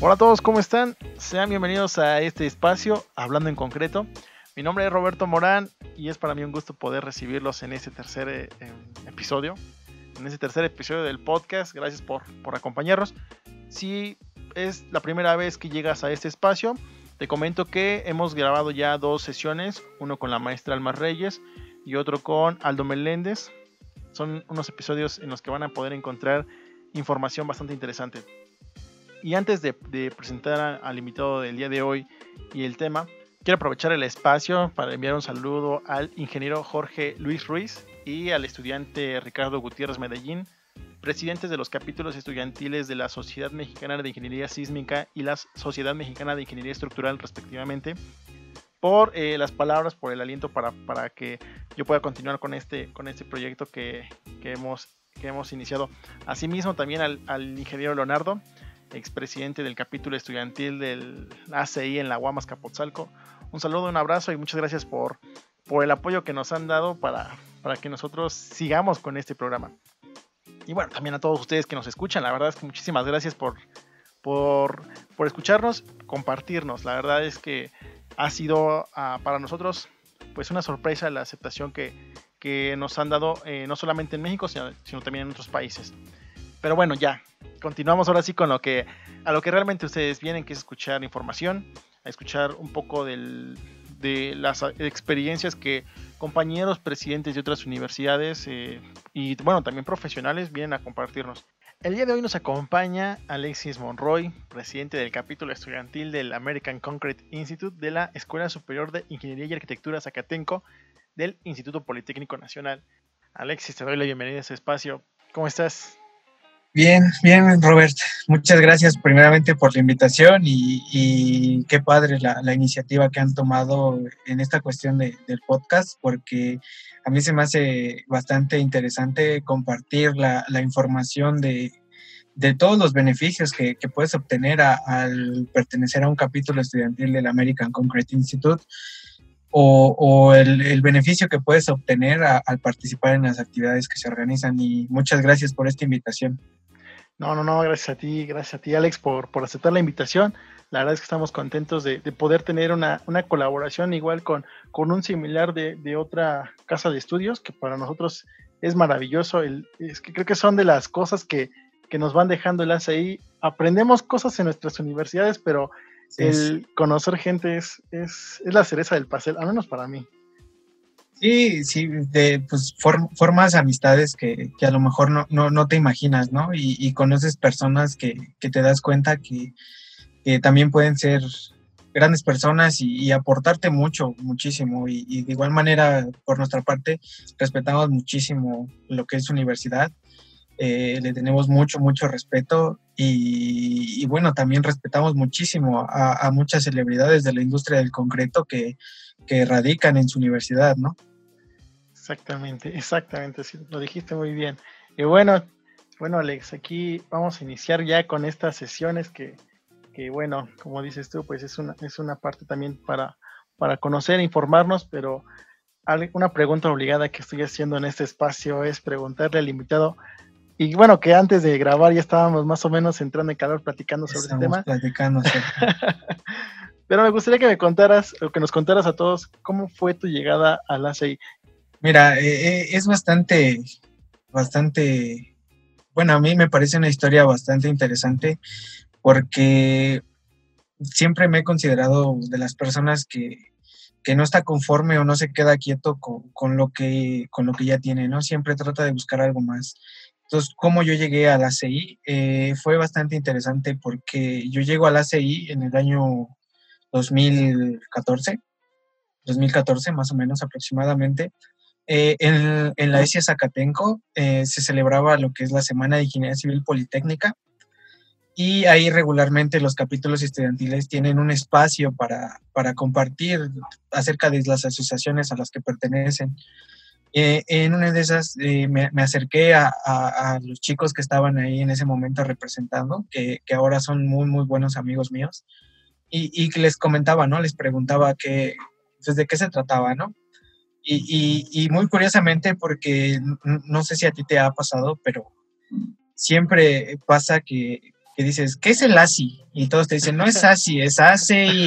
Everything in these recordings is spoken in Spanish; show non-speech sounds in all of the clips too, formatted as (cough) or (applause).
Hola a todos, ¿cómo están? Sean bienvenidos a este espacio, hablando en concreto. Mi nombre es Roberto Morán y es para mí un gusto poder recibirlos en este tercer eh, episodio, en este tercer episodio del podcast. Gracias por, por acompañarnos. Si es la primera vez que llegas a este espacio, te comento que hemos grabado ya dos sesiones, uno con la maestra Alma Reyes y otro con Aldo Meléndez. Son unos episodios en los que van a poder encontrar información bastante interesante. Y antes de, presentar al invitado del día de hoy y el tema, quiero aprovechar el espacio para enviar un saludo al ingeniero Jorge Luis Ruiz y al estudiante Ricardo Gutiérrez Medellín, presidentes de los capítulos estudiantiles de la Sociedad Mexicana de Ingeniería Sísmica y la Sociedad Mexicana de Ingeniería Estructural respectivamente, por eh, las palabras, por el aliento para, para, que yo pueda continuar con este, con este proyecto que, que hemos, que hemos iniciado. Asimismo también al, al ingeniero Leonardo, expresidente del capítulo estudiantil del ACI en la Guamas Capotzalco. Un saludo, un abrazo y muchas gracias por, por el apoyo que nos han dado para, para que nosotros sigamos con este programa. Y bueno, también a todos ustedes que nos escuchan, la verdad es que muchísimas gracias por, por, por escucharnos, compartirnos. La verdad es que ha sido uh, para nosotros pues una sorpresa la aceptación que, que nos han dado eh, no solamente en México, sino, sino también en otros países. Pero bueno, ya, continuamos ahora sí con lo que a lo que realmente ustedes vienen, que es escuchar información, a escuchar un poco del, de las experiencias que compañeros presidentes de otras universidades eh, y bueno, también profesionales vienen a compartirnos. El día de hoy nos acompaña Alexis Monroy, presidente del capítulo estudiantil del American Concrete Institute de la Escuela Superior de Ingeniería y Arquitectura Zacatenco del Instituto Politécnico Nacional. Alexis, te doy la bienvenida a este espacio. ¿Cómo estás? Bien, bien, Robert. Muchas gracias primeramente por la invitación y, qué padre la, iniciativa que han tomado en esta cuestión del podcast, porque a mí se me hace bastante interesante compartir la, información de, todos los beneficios que, puedes obtener al pertenecer a un capítulo estudiantil del American Concrete Institute o, el, beneficio que puedes obtener al participar en las actividades que se organizan. Y muchas gracias por esta invitación. No, no, no, gracias a ti, gracias a ti Alex por, por aceptar la invitación. La verdad es que estamos contentos de, poder tener una, colaboración igual con, con un similar de, otra casa de estudios, que para nosotros es maravilloso. El, es que creo que son de las cosas que, nos van dejando el ACI. Aprendemos cosas en nuestras universidades, pero el conocer gente es, es, es la cereza del pastel, al menos para mí. Sí, sí, de, pues formas amistades que, a lo mejor no, no, te imaginas, ¿no? Y, conoces personas que, te das cuenta que, también pueden ser grandes personas y, aportarte mucho, muchísimo. Y, de igual manera, por nuestra parte, respetamos muchísimo lo que es universidad. Eh, le tenemos mucho, mucho respeto y, bueno, también respetamos muchísimo a, muchas celebridades de la industria del concreto que, que radican en su universidad, ¿no? Exactamente, exactamente, sí, lo dijiste muy bien. Y bueno, bueno Alex, aquí vamos a iniciar ya con estas sesiones que, que bueno, como dices tú, pues es una, es una parte también para, para conocer, informarnos, pero una pregunta obligada que estoy haciendo en este espacio es preguntarle al invitado, y bueno, que antes de grabar ya estábamos más o menos entrando en calor platicando sobre el tema. Platicando, (laughs) Pero me gustaría que me contaras, o que nos contaras a todos, cómo fue tu llegada al ACI. Mira, eh, eh, es bastante, bastante, bueno, a mí me parece una historia bastante interesante porque siempre me he considerado de las personas que, no está conforme o no se queda quieto con, lo que, con lo que ya tiene, ¿no? Siempre trata de buscar algo más. Entonces, cómo yo llegué a la CI eh, fue bastante interesante porque yo llego a la CI en el año 2014, 2014 más o menos aproximadamente, eh, en, la ESIA Zacatenco eh, se celebraba lo que es la Semana de Ingeniería Civil Politécnica y ahí regularmente los capítulos estudiantiles tienen un espacio para, para compartir acerca de las asociaciones a las que pertenecen. Eh, en una de esas me, acerqué a, a, los chicos que estaban ahí en ese momento representando, que, que ahora son muy, muy buenos amigos míos, y, y les comentaba, ¿no? Les preguntaba qué, pues, de qué se trataba, ¿no? Y, muy curiosamente, porque no sé si a ti te ha pasado, pero siempre pasa que, que dices, ¿qué es el ASI? Y todos te dicen, no es (laughs) ASI, es ASI.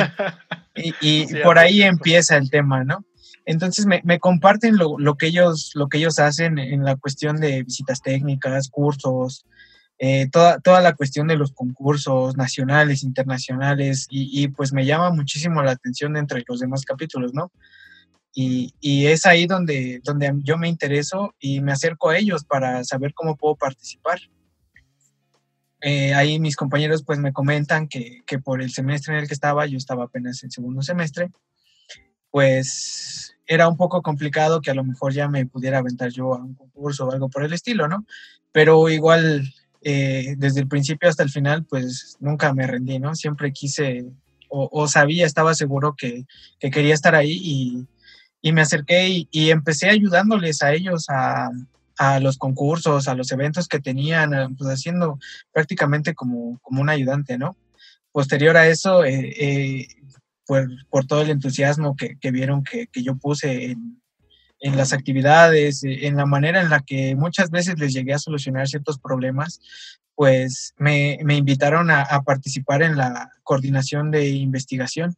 Y, y, por ahí empieza el tema, ¿no? Entonces me, me comparten lo, lo, que ellos, lo que ellos hacen en la cuestión de visitas técnicas, cursos, eh, toda, toda la cuestión de los concursos nacionales, internacionales, y, y, pues me llama muchísimo la atención entre los demás capítulos, ¿no? Y, y, es ahí donde, donde yo me intereso y me acerco a ellos para saber cómo puedo participar. Eh, ahí mis compañeros pues me comentan que, que, por el semestre en el que estaba, yo estaba apenas en segundo semestre, pues era un poco complicado que a lo mejor ya me pudiera aventar yo a un concurso o algo por el estilo, ¿no? Pero igual eh, desde el principio hasta el final pues nunca me rendí, ¿no? Siempre quise o, sabía, estaba seguro que, que, quería estar ahí y, me acerqué y, empecé ayudándoles a ellos a, los concursos, a los eventos que tenían, eh, pues haciendo prácticamente como, como un ayudante, ¿no? Posterior a eso, eh, por, todo el entusiasmo que, que vieron que, que, yo puse en, en, las actividades, en la manera en la que muchas veces les llegué a solucionar ciertos problemas, pues me, me invitaron a, a, participar en la coordinación de investigación.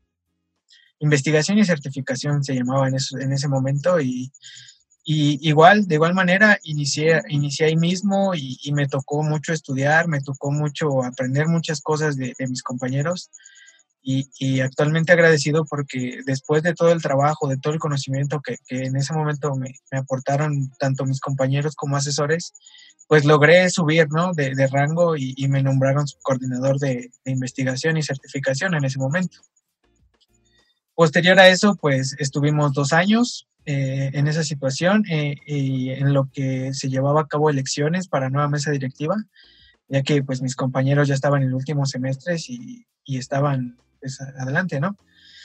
Investigación y certificación se llamaba en, eso, en ese momento y y igual, de igual manera, inicié, inicié ahí mismo y, y, me tocó mucho estudiar, me tocó mucho aprender muchas cosas de, de mis compañeros y, y, actualmente agradecido porque después de todo el trabajo, de todo el conocimiento que, que en ese momento me, me, aportaron tanto mis compañeros como asesores, pues logré subir ¿no? de, de rango y, y, me nombraron coordinador de, de investigación y certificación en ese momento. Posterior a eso, pues estuvimos dos años eh, en esa situación eh, y en lo que se llevaba a cabo elecciones para nueva mesa directiva, ya que pues mis compañeros ya estaban en últimos semestres y, y estaban pues, adelante, ¿no?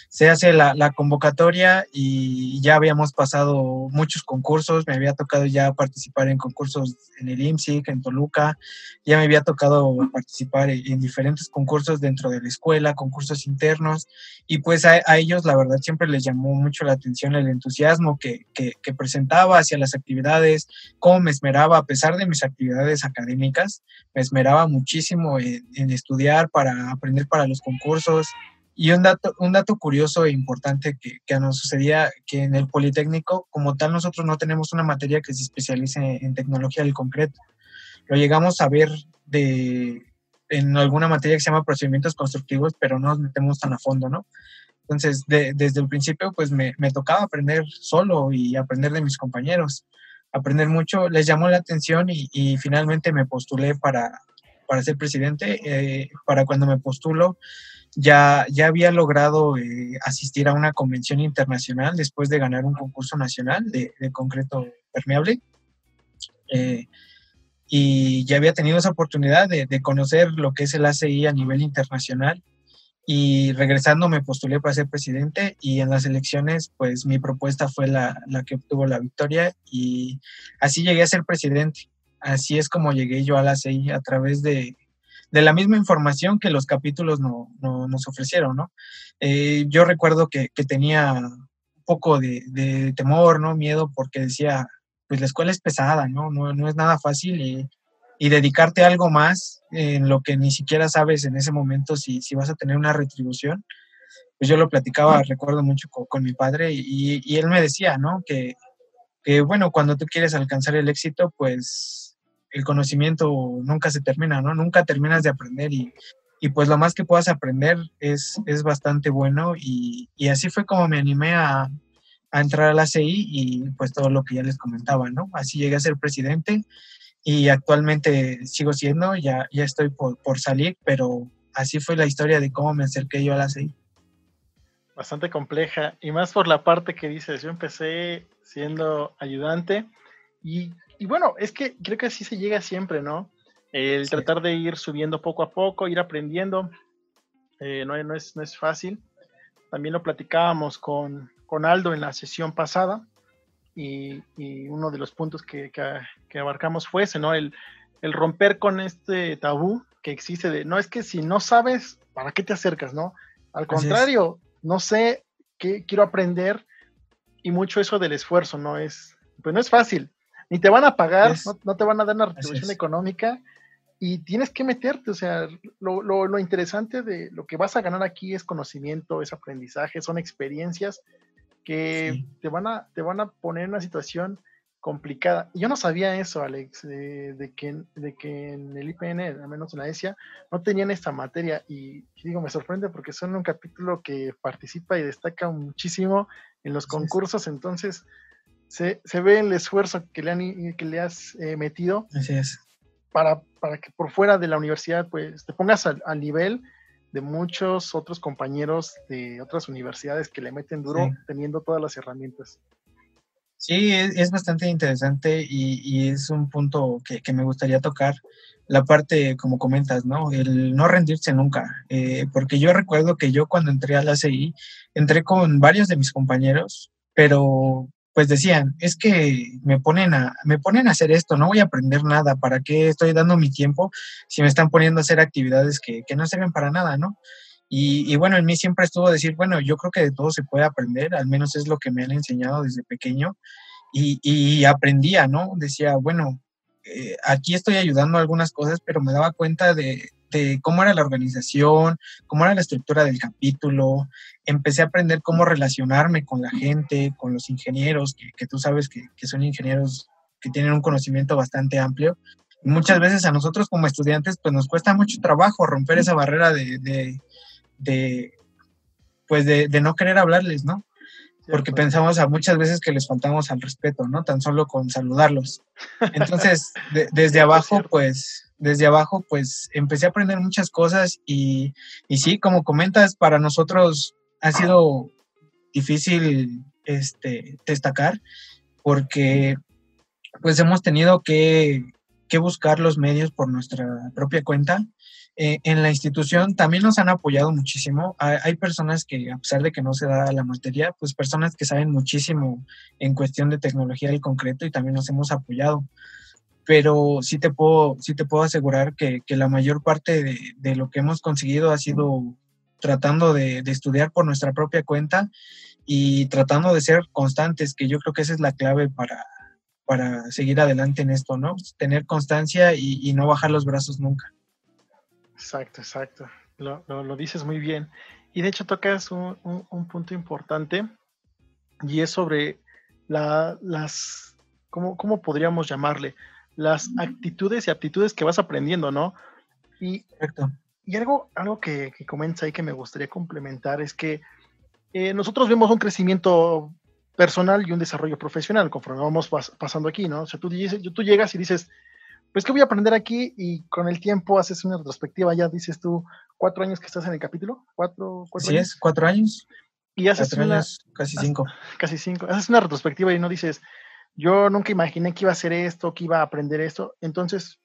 Se hace la, convocatoria y ya habíamos pasado muchos concursos, me había tocado ya participar en concursos en el IMSIC, en Toluca, ya me había tocado participar en diferentes concursos dentro de la escuela, concursos internos, y pues a, ellos la verdad siempre les llamó mucho la atención el entusiasmo que, que, presentaba hacia las actividades, cómo me esmeraba, a pesar de mis actividades académicas, me esmeraba muchísimo en estudiar para aprender para los concursos, y un dato, un dato curioso e importante que, que, nos sucedía, que en el Politécnico, como tal, nosotros no tenemos una materia que se especialice en tecnología del concreto. Lo llegamos a ver de, en alguna materia que se llama procedimientos constructivos, pero no nos metemos tan a fondo, ¿no? Entonces, de, desde el principio, pues me, me, tocaba aprender solo y aprender de mis compañeros, aprender mucho, les llamó la atención y, y finalmente me postulé para, para ser presidente. Eh, para cuando me postulo, ya, ya había logrado eh, asistir a una convención internacional después de ganar un concurso nacional de, concreto permeable. Eh, y ya había tenido esa oportunidad de, de, conocer lo que es el ACI a nivel internacional. Y regresando me postulé para ser presidente y en las elecciones pues mi propuesta fue la, la que obtuvo la victoria y así llegué a ser presidente. Así es como llegué yo a la ACI a través de, de la misma información que los capítulos no, no, nos ofrecieron, ¿no? Eh, yo recuerdo que, que, tenía un poco de, de, temor, ¿no? Miedo porque decía, pues la escuela es pesada, ¿no? No, no es nada fácil y, y, dedicarte a algo más en lo que ni siquiera sabes en ese momento si, si vas a tener una retribución. Pues yo lo platicaba, recuerdo mucho con, con mi padre y, y, él me decía, ¿no? Que, que, bueno, cuando tú quieres alcanzar el éxito, pues el conocimiento nunca se termina, ¿no? Nunca terminas de aprender y, y pues lo más que puedas aprender es, es bastante bueno y, y así fue como me animé a, a, entrar a la CI y pues todo lo que ya les comentaba, ¿no? Así llegué a ser presidente y actualmente sigo siendo, ya, ya estoy por, por salir, pero así fue la historia de cómo me acerqué yo a la CI. Bastante compleja y más por la parte que dices, yo empecé siendo ayudante y y bueno, es que creo que así se llega siempre, ¿no? El sí. tratar de ir subiendo poco a poco, ir aprendiendo, eh, no, no, es, no es fácil. También lo platicábamos con, con Aldo en la sesión pasada y, y uno de los puntos que, que, que, abarcamos fue ese, ¿no? El, el romper con este tabú que existe de, no es que si no sabes, ¿para qué te acercas, no? Al contrario, no sé qué quiero aprender y mucho eso del esfuerzo, ¿no? Es, pues no es fácil, ni te van a pagar, no, no, te van a dar una retribución económica, y tienes que meterte, o sea, lo, lo, interesante de lo que vas a ganar aquí es conocimiento, es aprendizaje, son experiencias que te, van a, te van a poner en una situación complicada. Yo no sabía eso, Alex, de, que, de que en el IPN, al menos en la ESIA, no tenían esta materia. Y, digo, me sorprende porque son un capítulo que participa y destaca muchísimo en los concursos, entonces se, se, ve el esfuerzo que le, han, que le has eh, metido. Así es. Para, para, que por fuera de la universidad, pues te pongas al, nivel de muchos otros compañeros de otras universidades que le meten duro teniendo todas las herramientas. Sí, es, bastante interesante y, es un punto que, me gustaría tocar, la parte, como comentas, ¿no? El no rendirse nunca, eh, porque yo recuerdo que yo cuando entré a la CI, entré con varios de mis compañeros, pero pues decían, es que me ponen a, me ponen a hacer esto, no voy a aprender nada, ¿para qué estoy dando mi tiempo si me están poniendo a hacer actividades que, que no sirven para nada, ¿no? Y, bueno, en mí siempre estuvo decir, bueno, yo creo que de todo se puede aprender, al menos es lo que me han enseñado desde pequeño. Y, aprendía, ¿no? Decía, bueno, eh, aquí estoy ayudando a algunas cosas, pero me daba cuenta de, cómo era la organización, cómo era la estructura del capítulo. Empecé a aprender cómo relacionarme con la gente, con los ingenieros, que, tú sabes que, son ingenieros que tienen un conocimiento bastante amplio. Y muchas veces a nosotros como estudiantes, pues nos cuesta mucho trabajo romper esa barrera de, de, pues de, no querer hablarles, ¿no? Porque pensamos a muchas veces que les faltamos al respeto, ¿no? Tan solo con saludarlos. Entonces, desde abajo, pues, desde abajo, pues, empecé a aprender muchas cosas y, y sí, como comentas, para nosotros ha sido difícil este, destacar porque pues hemos tenido que, que buscar los medios por nuestra propia cuenta eh, en la institución también nos han apoyado muchísimo. Hay, personas que, a pesar de que no se da la materia, pues personas que saben muchísimo en cuestión de tecnología y concreto y también nos hemos apoyado. Pero sí te puedo, sí te puedo asegurar que, que la mayor parte de, de, lo que hemos conseguido ha sido tratando de, de, estudiar por nuestra propia cuenta y tratando de ser constantes, que yo creo que esa es la clave para, para seguir adelante en esto, ¿no? Tener constancia y, y no bajar los brazos nunca. Exacto, exacto. Lo, lo, dices muy bien. Y de hecho tocas un, un, punto importante y es sobre la, las, ¿cómo, ¿cómo, podríamos llamarle? Las actitudes y aptitudes que vas aprendiendo, ¿no? Y, y algo, algo que, que comentas ahí que me gustaría complementar es que eh, nosotros vemos un crecimiento personal y un desarrollo profesional conforme vamos pasando aquí, ¿no? O sea, tú, tú llegas y dices, pues que voy a aprender aquí y con el tiempo haces una retrospectiva, ya dices tú, cuatro años que estás en el capítulo, cuatro, cuatro sí es, cuatro años. Y haces una, casi cinco. Casi cinco. Haces una retrospectiva y no dices, yo nunca imaginé que iba a hacer esto, que iba a aprender esto. Entonces,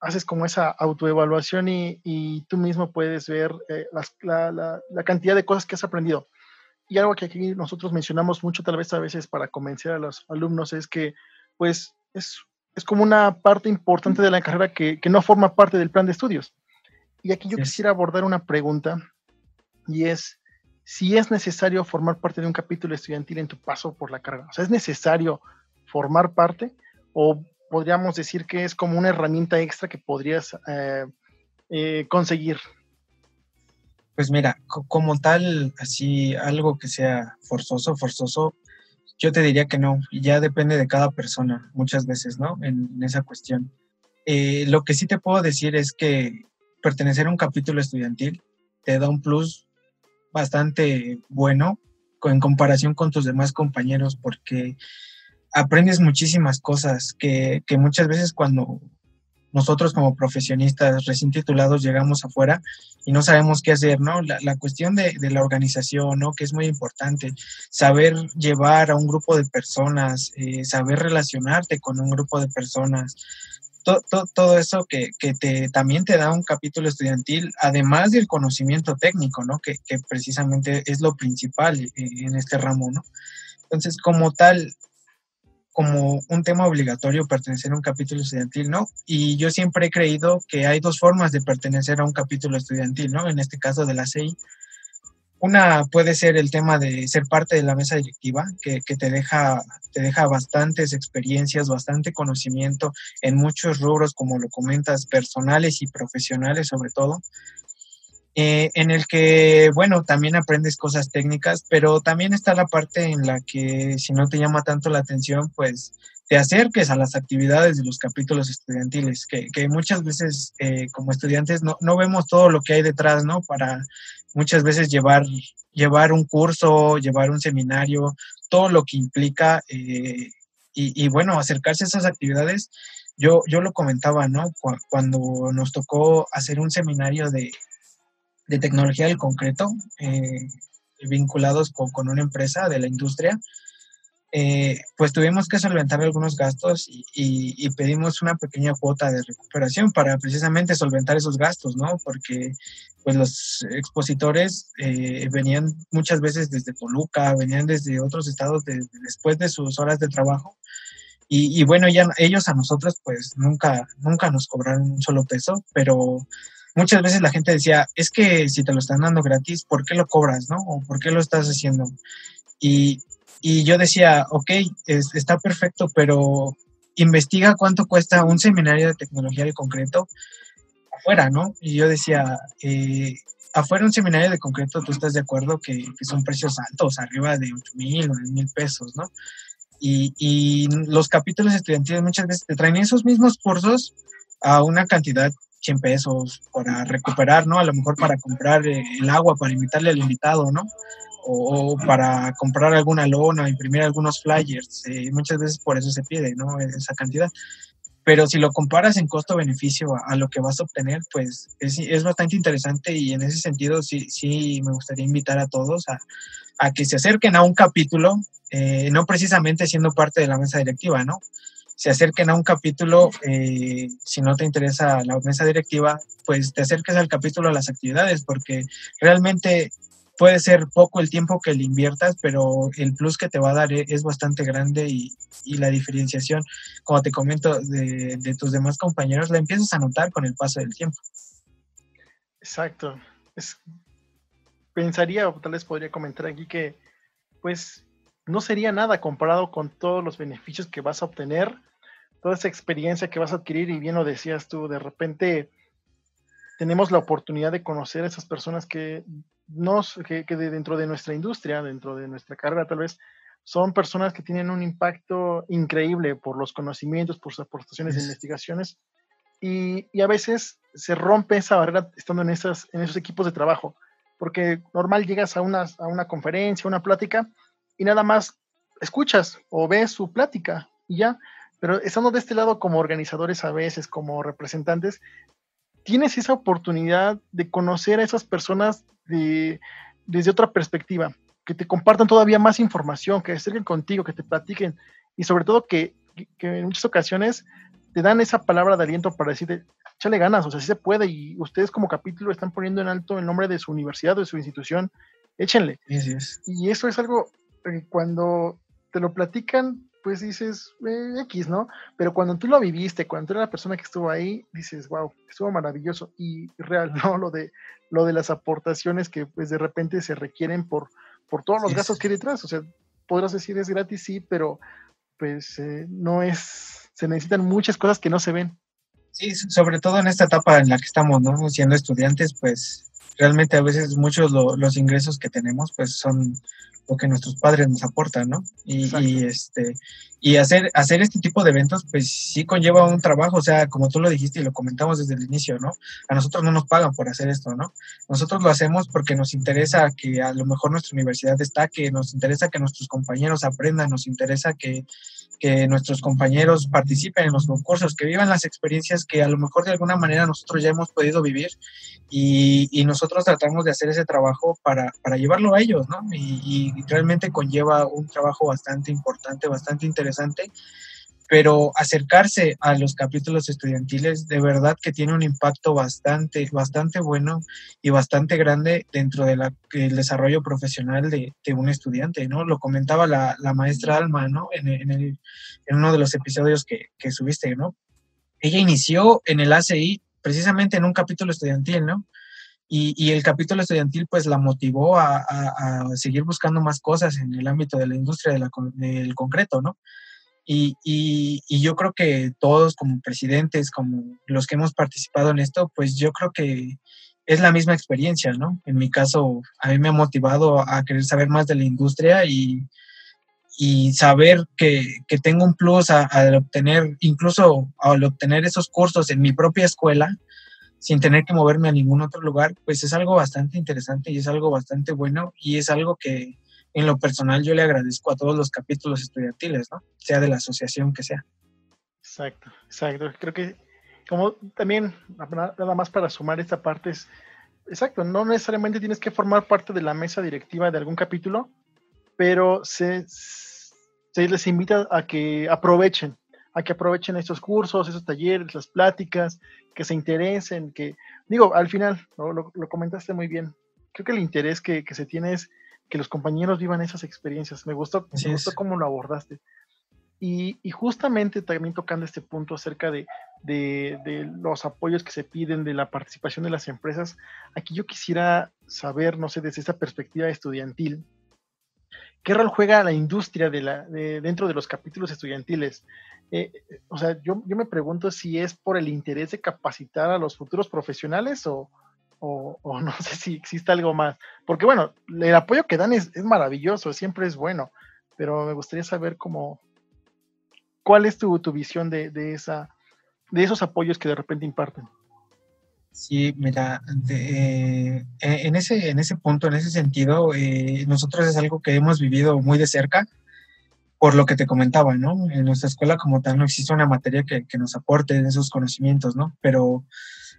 haces como esa autoevaluación y, y tú mismo puedes ver eh, la, la, la, cantidad de cosas que has aprendido. Y algo que aquí nosotros mencionamos mucho, tal vez a veces para convencer a los alumnos, es que, pues, es es como una parte importante de la carrera que, no forma parte del plan de estudios. Y aquí yo quisiera abordar una pregunta y es si es necesario formar parte de un capítulo estudiantil en tu paso por la carrera. O sea, ¿es necesario formar parte o podríamos decir que es como una herramienta extra que podrías eh, eh, conseguir? Pues mira, como tal, así algo que sea forzoso, forzoso, yo te diría que no, ya depende de cada persona muchas veces, ¿no? En, esa cuestión. Eh, lo que sí te puedo decir es que pertenecer a un capítulo estudiantil te da un plus bastante bueno en comparación con tus demás compañeros porque aprendes muchísimas cosas que, que muchas veces cuando nosotros como profesionistas recién titulados llegamos afuera y no sabemos qué hacer, ¿no? La, cuestión de, la organización, ¿no? Que es muy importante, saber llevar a un grupo de personas, eh, saber relacionarte con un grupo de personas, todo eso que, te, también te da un capítulo estudiantil, además del conocimiento técnico, ¿no? Que, que precisamente es lo principal eh, en este ramo, ¿no? Entonces, como tal, como un tema obligatorio pertenecer a un capítulo estudiantil, ¿no? Y yo siempre he creído que hay dos formas de pertenecer a un capítulo estudiantil, ¿no? En este caso de la CEI. Una puede ser el tema de ser parte de la mesa directiva, que, que, te, deja, te deja bastantes experiencias, bastante conocimiento en muchos rubros, como lo comentas, personales y profesionales sobre todo. Eh, en el que, bueno, también aprendes cosas técnicas, pero también está la parte en la que si no te llama tanto la atención, pues te acerques a las actividades de los capítulos estudiantiles, que, que muchas veces eh, como estudiantes no, no, vemos todo lo que hay detrás, ¿no? Para muchas veces llevar, llevar un curso, llevar un seminario, todo lo que implica eh, y, y, bueno, acercarse a esas actividades. Yo, yo lo comentaba, ¿no? Cuando nos tocó hacer un seminario de, de tecnología del concreto, eh, vinculados con, con, una empresa de la industria, eh, pues tuvimos que solventar algunos gastos y, pedimos una pequeña cuota de recuperación para precisamente solventar esos gastos, ¿no? Porque pues los expositores eh, venían muchas veces desde Toluca, venían desde otros estados de, después de sus horas de trabajo. Y, y bueno, ya, ellos a nosotros pues nunca, nunca nos cobraron un solo peso, pero muchas veces la gente decía, es que si te lo están dando gratis, ¿por qué lo cobras, no? ¿O por qué lo estás haciendo? Y, y yo decía, ok, es, está perfecto, pero investiga cuánto cuesta un seminario de tecnología de concreto afuera, ¿no? Y yo decía, eh, afuera un seminario de concreto, tú estás de acuerdo que, que son precios altos, arriba de 8 mil o 10 mil pesos, ¿no? Y, y los capítulos estudiantiles muchas veces te traen esos mismos cursos a una cantidad 100 pesos para recuperar, ¿no? A lo mejor para comprar eh, el agua, para invitarle al invitado, ¿no? O, para comprar alguna lona, imprimir algunos flyers. Eh, muchas veces por eso se pide, ¿no? Esa cantidad. Pero si lo comparas en costo-beneficio a, a, lo que vas a obtener, pues es, es, bastante interesante y en ese sentido sí, sí me gustaría invitar a todos a, a que se acerquen a un capítulo, eh, no precisamente siendo parte de la mesa directiva, ¿no? Se acerquen a un capítulo, eh, si no te interesa la mesa directiva, pues te acerques al capítulo a las actividades, porque realmente puede ser poco el tiempo que le inviertas, pero el plus que te va a dar es bastante grande y, la diferenciación, como te comento, de, tus demás compañeros, la empiezas a notar con el paso del tiempo. Exacto. Pensaría, o tal vez podría comentar aquí que, pues, no sería nada comparado con todos los beneficios que vas a obtener toda esa experiencia que vas a adquirir y bien lo decías tú, de repente tenemos la oportunidad de conocer a esas personas que, nos, que, que de dentro de nuestra industria, dentro de nuestra carrera tal vez, son personas que tienen un impacto increíble por los conocimientos, por sus aportaciones de investigaciones y, y, a veces se rompe esa barrera estando en, esas, en esos equipos de trabajo, porque normal llegas a una, a una conferencia, una plática y nada más escuchas o ves su plática y ya, pero estando de este lado como organizadores a veces, como representantes, tienes esa oportunidad de conocer a esas personas de, desde otra perspectiva, que te compartan todavía más información, que acerquen contigo, que te platiquen y sobre todo que, que en muchas ocasiones te dan esa palabra de aliento para decirte, échale ganas, o sea, sí se puede y ustedes como capítulo están poniendo en alto el nombre de su universidad o de su institución, échenle. Sí, sí. Y eso es algo que cuando te lo platican, pues dices, eh, X, ¿no? Pero cuando tú lo viviste, cuando tú eres la persona que estuvo ahí, dices, wow, estuvo maravilloso y real, (laughs) ¿no? Lo de, lo de las aportaciones que pues de repente se requieren por, por todos los sí, gastos sí. que hay detrás. O sea, podrás decir es gratis, sí, pero pues eh, no es, se necesitan muchas cosas que no se ven. Sí, sobre todo en esta etapa en la que estamos, ¿no? Siendo estudiantes, pues realmente a veces muchos lo, los ingresos que tenemos pues son lo que nuestros padres nos aportan, ¿no? Y, y, este y hacer hacer este tipo de eventos pues sí conlleva un trabajo, o sea, como tú lo dijiste y lo comentamos desde el inicio, ¿no? A nosotros no nos pagan por hacer esto, ¿no? Nosotros lo hacemos porque nos interesa que a lo mejor nuestra universidad destaque, nos interesa que nuestros compañeros aprendan, nos interesa que que nuestros compañeros participen en los concursos, que vivan las experiencias que a lo mejor de alguna manera nosotros ya hemos podido vivir y, y nosotros tratamos de hacer ese trabajo para, para llevarlo a ellos, ¿no? Y, y, realmente conlleva un trabajo bastante importante, bastante interesante, pero acercarse a los capítulos estudiantiles de verdad que tiene un impacto bastante, bastante bueno y bastante grande dentro del de desarrollo profesional de, de, un estudiante, ¿no? Lo comentaba la, la maestra Alma, ¿no? En, en, el, en, uno de los episodios que, que subiste, ¿no? Ella inició en el ACI precisamente en un capítulo estudiantil, ¿no? Y, el capítulo estudiantil pues la motivó a, seguir buscando más cosas en el ámbito de la industria del concreto, ¿no? Y, y, yo creo que todos como presidentes, como los que hemos participado en esto, pues yo creo que es la misma experiencia, ¿no? En mi caso, a mí me ha motivado a querer saber más de la industria y, y saber que, que, tengo un plus al obtener, incluso al obtener esos cursos en mi propia escuela, sin tener que moverme a ningún otro lugar, pues es algo bastante interesante y es algo bastante bueno y es algo que en lo personal yo le agradezco a todos los capítulos estudiantiles, ¿no? Sea de la asociación que sea. Exacto, exacto. Creo que como también, nada más para sumar esta parte es, exacto, no necesariamente tienes que formar parte de la mesa directiva de algún capítulo, pero se, se les invita a que aprovechen a que aprovechen estos cursos, esos talleres, las pláticas, que se interesen, que, digo, al final, lo, comentaste muy bien, creo que el interés que, se tiene es que los compañeros vivan esas experiencias. Me gustó, me gustó cómo lo abordaste. Y, justamente también tocando este punto acerca de, de, los apoyos que se piden, de la participación de las empresas, aquí yo quisiera saber, no sé, desde esa perspectiva estudiantil, ¿qué rol juega la industria de la, dentro de los capítulos estudiantiles? Eh, o sea, yo, me pregunto si es por el interés de capacitar a los futuros profesionales o, no sé si existe algo más. Porque bueno, el apoyo que dan es, maravilloso, siempre es bueno, pero me gustaría saber cómo, cuál es tu, visión de, de, esa, de esos apoyos que de repente imparten. Sí, mira, eh, en, ese, en ese punto, en ese sentido, eh, nosotros es algo que hemos vivido muy de cerca por lo que te comentaba, ¿no? En nuestra escuela como tal no existe una materia que, que nos aporte esos conocimientos, ¿no? Pero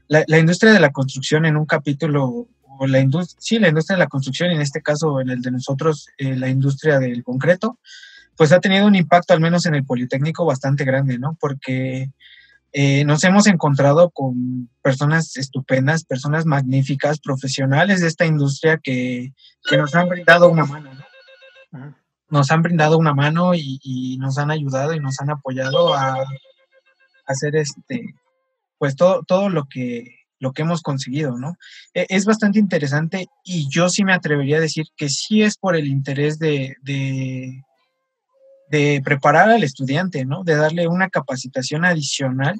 la, la, industria de la construcción en un capítulo, o la industria, sí, la industria de la construcción, en este caso en el de nosotros, eh, la industria del concreto, pues ha tenido un impacto, al menos en el Politécnico, bastante grande, ¿no? Porque eh, nos hemos encontrado con personas estupendas, personas magníficas, profesionales de esta industria que, que nos han brindado una mano, ¿no? nos han brindado una mano y, nos han ayudado y nos han apoyado a, hacer este, pues todo, todo lo que lo que hemos conseguido, ¿no? E, es bastante interesante y yo sí me atrevería a decir que sí es por el interés de, de, preparar al estudiante, ¿no? De darle una capacitación adicional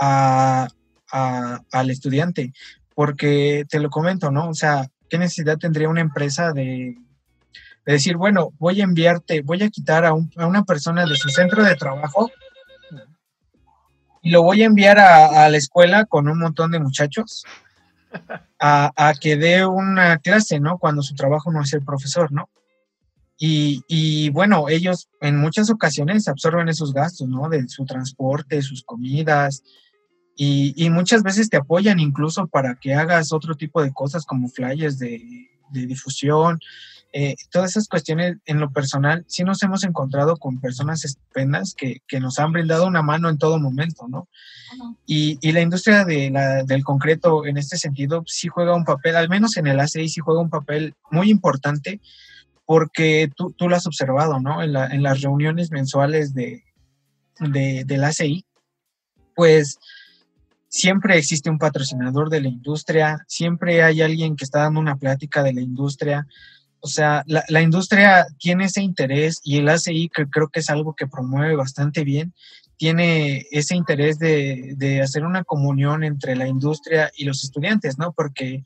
a, al estudiante, porque te lo comento, ¿no? O sea, ¿qué necesidad tendría una empresa de, de decir, bueno, voy a enviarte, voy a quitar a, una persona de su centro de trabajo y lo voy a enviar a, la escuela con un montón de muchachos a, que dé una clase, ¿no? Cuando su trabajo no es ser profesor, ¿no? Y, bueno, ellos en muchas ocasiones absorben esos gastos, ¿no? De su transporte, sus comidas, y, muchas veces te apoyan incluso para que hagas otro tipo de cosas como flyers de, de difusión, eh, todas esas cuestiones en lo personal, sí nos hemos encontrado con personas estupendas que, que nos han brindado una mano en todo momento, ¿no? y, y, la industria de la, del concreto en este sentido sí juega un papel, al menos en el ACI sí juega un papel muy importante porque tú, tú lo has observado, ¿no? En, la, las reuniones mensuales de, de, del ACI, pues siempre existe un patrocinador de la industria, siempre hay alguien que está dando una plática de la industria, o sea, la, industria tiene ese interés y el ACI, que creo que es algo que promueve bastante bien, tiene ese interés de, hacer una comunión entre la industria y los estudiantes, ¿no? Porque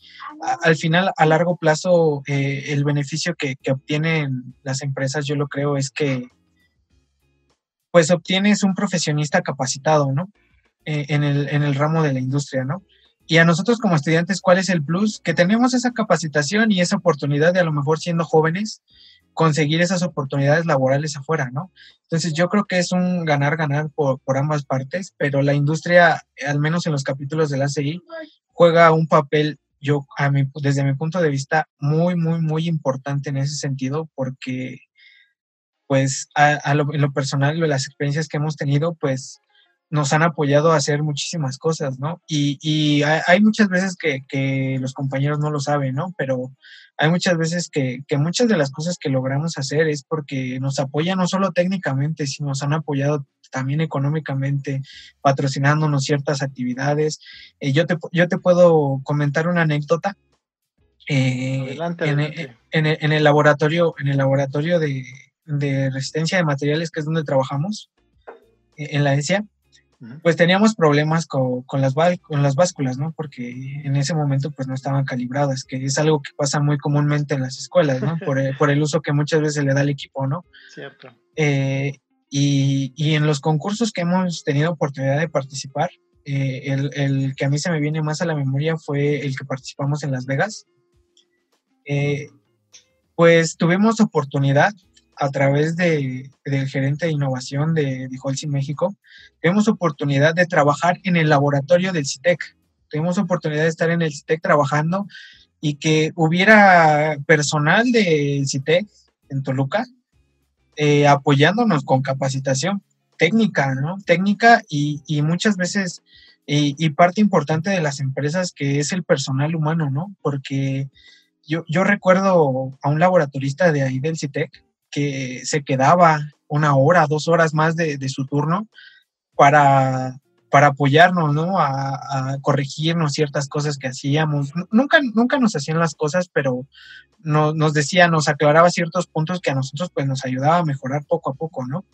al final, a largo plazo, eh, el beneficio que, obtienen las empresas, yo lo creo, es que pues obtienes un profesionista capacitado, ¿no? Eh, en, el, en el ramo de la industria, ¿no? Y a nosotros como estudiantes, ¿cuál es el plus? Que tenemos esa capacitación y esa oportunidad de a lo mejor siendo jóvenes conseguir esas oportunidades laborales afuera, ¿no? Entonces yo creo que es un ganar-ganar por, ambas partes, pero la industria, al menos en los capítulos de la CI, juega un papel, yo, a mi, desde mi punto de vista, muy, muy, muy importante en ese sentido, porque pues a, lo, en lo personal, las experiencias que hemos tenido, pues nos han apoyado a hacer muchísimas cosas, ¿no? Y, hay muchas veces que, los compañeros no lo saben, ¿no? Pero hay muchas veces que, muchas de las cosas que logramos hacer es porque nos apoyan no solo técnicamente, sino nos han apoyado también económicamente, patrocinándonos ciertas actividades. Eh, yo, te, yo te puedo comentar una anécdota. Eh, en, el, laboratorio, en el laboratorio de, de resistencia de materiales, que es donde trabajamos, eh, en la ESIA, pues teníamos problemas con, las, con las básculas, ¿no? Porque en ese momento pues no estaban calibradas, que es algo que pasa muy comúnmente en las escuelas, ¿no? Por el, uso que muchas veces le da el equipo, ¿no? Cierto. Eh, y, en los concursos que hemos tenido oportunidad de participar, eh, el, el, que a mí se me viene más a la memoria fue el que participamos en Las Vegas. Eh, pues tuvimos oportunidad a través de, del gerente de innovación de, de Holcim México, tuvimos oportunidad de trabajar en el laboratorio del CITEC. Tuvimos oportunidad de estar en el CITEC trabajando y que hubiera personal del CITEC en Toluca eh, apoyándonos con capacitación técnica, ¿no? Técnica y, y muchas veces, y, y, parte importante de las empresas que es el personal humano, ¿no? Porque yo, yo recuerdo a un laboratorista de ahí del CITEC que se quedaba una hora, dos horas más de, su turno para, para apoyarnos, ¿no? A, corregirnos ciertas cosas que hacíamos. Nunca, nunca nos hacían las cosas, pero nos decía, nos aclaraba ciertos puntos que a nosotros pues nos ayudaba a mejorar poco a poco, ¿no?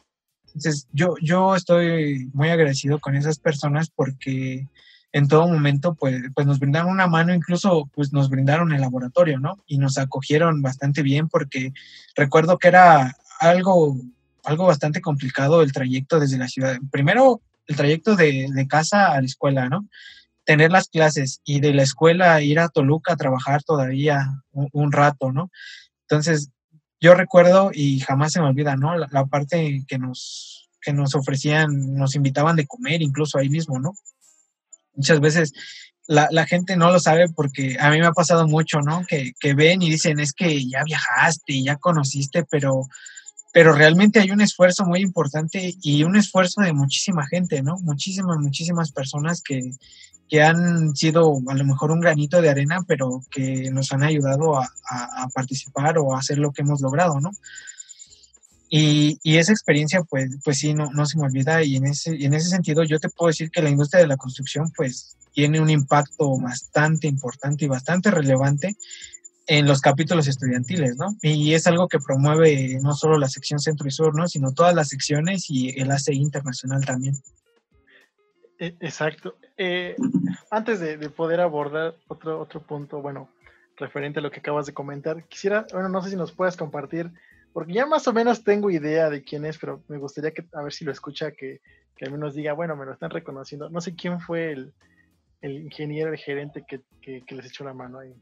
Entonces, yo, yo estoy muy agradecido con esas personas porque en todo momento, pues, pues nos brindaron una mano, incluso pues nos brindaron el laboratorio, ¿no? Y nos acogieron bastante bien porque recuerdo que era algo, algo bastante complicado el trayecto desde la ciudad. Primero, el trayecto de, de casa a la escuela, ¿no? Tener las clases y de la escuela ir a Toluca a trabajar todavía un, rato, ¿no? Entonces, yo recuerdo y jamás se me olvida, ¿no? La, la parte que nos, que nos ofrecían, nos invitaban de comer incluso ahí mismo, ¿no? Muchas veces la, la, gente no lo sabe porque a mí me ha pasado mucho, ¿no? Que, que, ven y dicen, es que ya viajaste, ya conociste, pero, pero realmente hay un esfuerzo muy importante y un esfuerzo de muchísima gente, ¿no? Muchísimas, muchísimas personas que, que han sido a lo mejor un granito de arena, pero que nos han ayudado a, a participar o a hacer lo que hemos logrado, ¿no? Y, y, esa experiencia, pues, pues sí, no, no se me olvida. Y en, ese, en ese sentido, yo te puedo decir que la industria de la construcción, pues, tiene un impacto bastante importante y bastante relevante en los capítulos estudiantiles, ¿no? Y es algo que promueve no solo la sección centro y sur, ¿no? Sino todas las secciones y el ACI internacional también. E, exacto. Eh, antes de, de, poder abordar otro, otro punto, bueno, referente a lo que acabas de comentar, quisiera, bueno, no sé si nos puedes compartir porque ya más o menos tengo idea de quién es, pero me gustaría que, a ver si lo escucha, que, que al menos diga, bueno, me lo están reconociendo. No sé quién fue el, el ingeniero, el gerente que, que, les echó la mano ahí.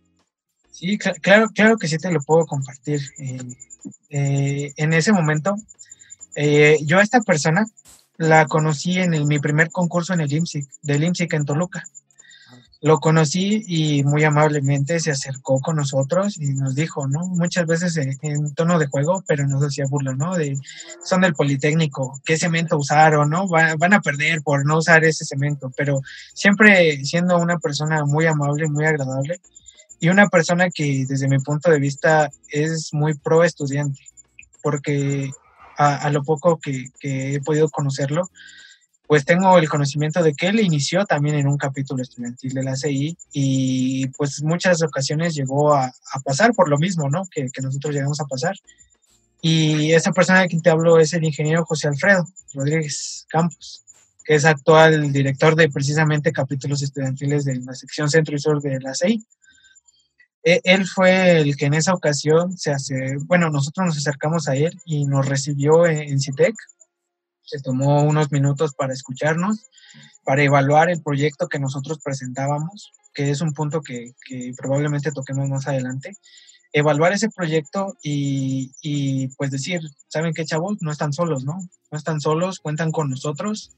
Sí, claro, claro que sí te lo puedo compartir. Eh, eh, en ese momento, eh, yo a esta persona la conocí en mi primer concurso en el IMSIC, del IMSIC en Toluca lo conocí y muy amablemente se acercó con nosotros y nos dijo, ¿no? Muchas veces en, tono de juego, pero nos hacía burla, ¿no? De, son del Politécnico, ¿qué cemento usaron, no? van a perder por no usar ese cemento, pero siempre siendo una persona muy amable, muy agradable y una persona que desde mi punto de vista es muy pro estudiante, porque a, lo poco que, que he podido conocerlo, pues tengo el conocimiento de que él inició también en un capítulo estudiantil de la CI y pues muchas ocasiones llegó a, pasar por lo mismo, ¿no? Que, nosotros llegamos a pasar. Y esa persona de quien te hablo es el ingeniero José Alfredo Rodríguez Campos, que es actual director de precisamente capítulos estudiantiles de la sección centro y sur de la CI. E, él fue el que en esa ocasión se hace, bueno, nosotros nos acercamos a él y nos recibió en, en CITEC se tomó unos minutos para escucharnos, para evaluar el proyecto que nosotros presentábamos, que es un punto que, probablemente toquemos más adelante. Evaluar ese proyecto y, pues decir, ¿saben qué, chavos? No están solos, ¿no? No están solos, cuentan con nosotros,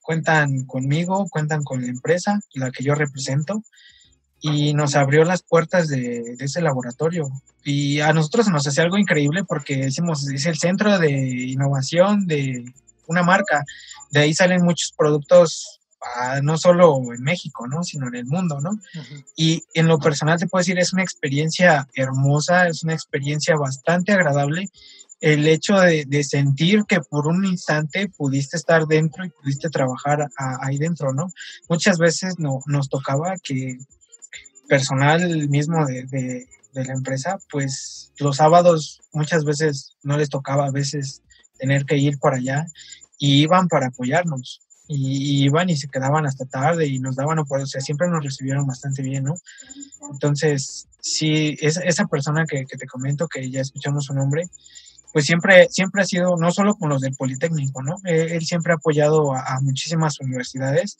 cuentan conmigo, cuentan con la empresa, la que yo represento, y nos abrió las puertas de, de, ese laboratorio. Y a nosotros nos hace algo increíble porque decimos, es el centro de innovación de, una marca. De ahí salen muchos productos no solo en México, ¿no? Sino en el mundo, ¿no? Y en lo personal te puedo decir, es una experiencia hermosa, es una experiencia bastante agradable el hecho de, sentir que por un instante pudiste estar dentro y pudiste trabajar ahí dentro, ¿no? Muchas veces no, nos tocaba que personal mismo de, de, la empresa, pues los sábados muchas veces no les tocaba a veces tener que ir para allá y iban para apoyarnos y, iban y se quedaban hasta tarde y nos daban, o sea, siempre nos recibieron bastante bien, ¿no? Entonces, sí, es, esa persona que, que te comento, que ya escuchamos su nombre, pues siempre, siempre ha sido, no solo con los del Politécnico, ¿no? Él, siempre ha apoyado a, muchísimas universidades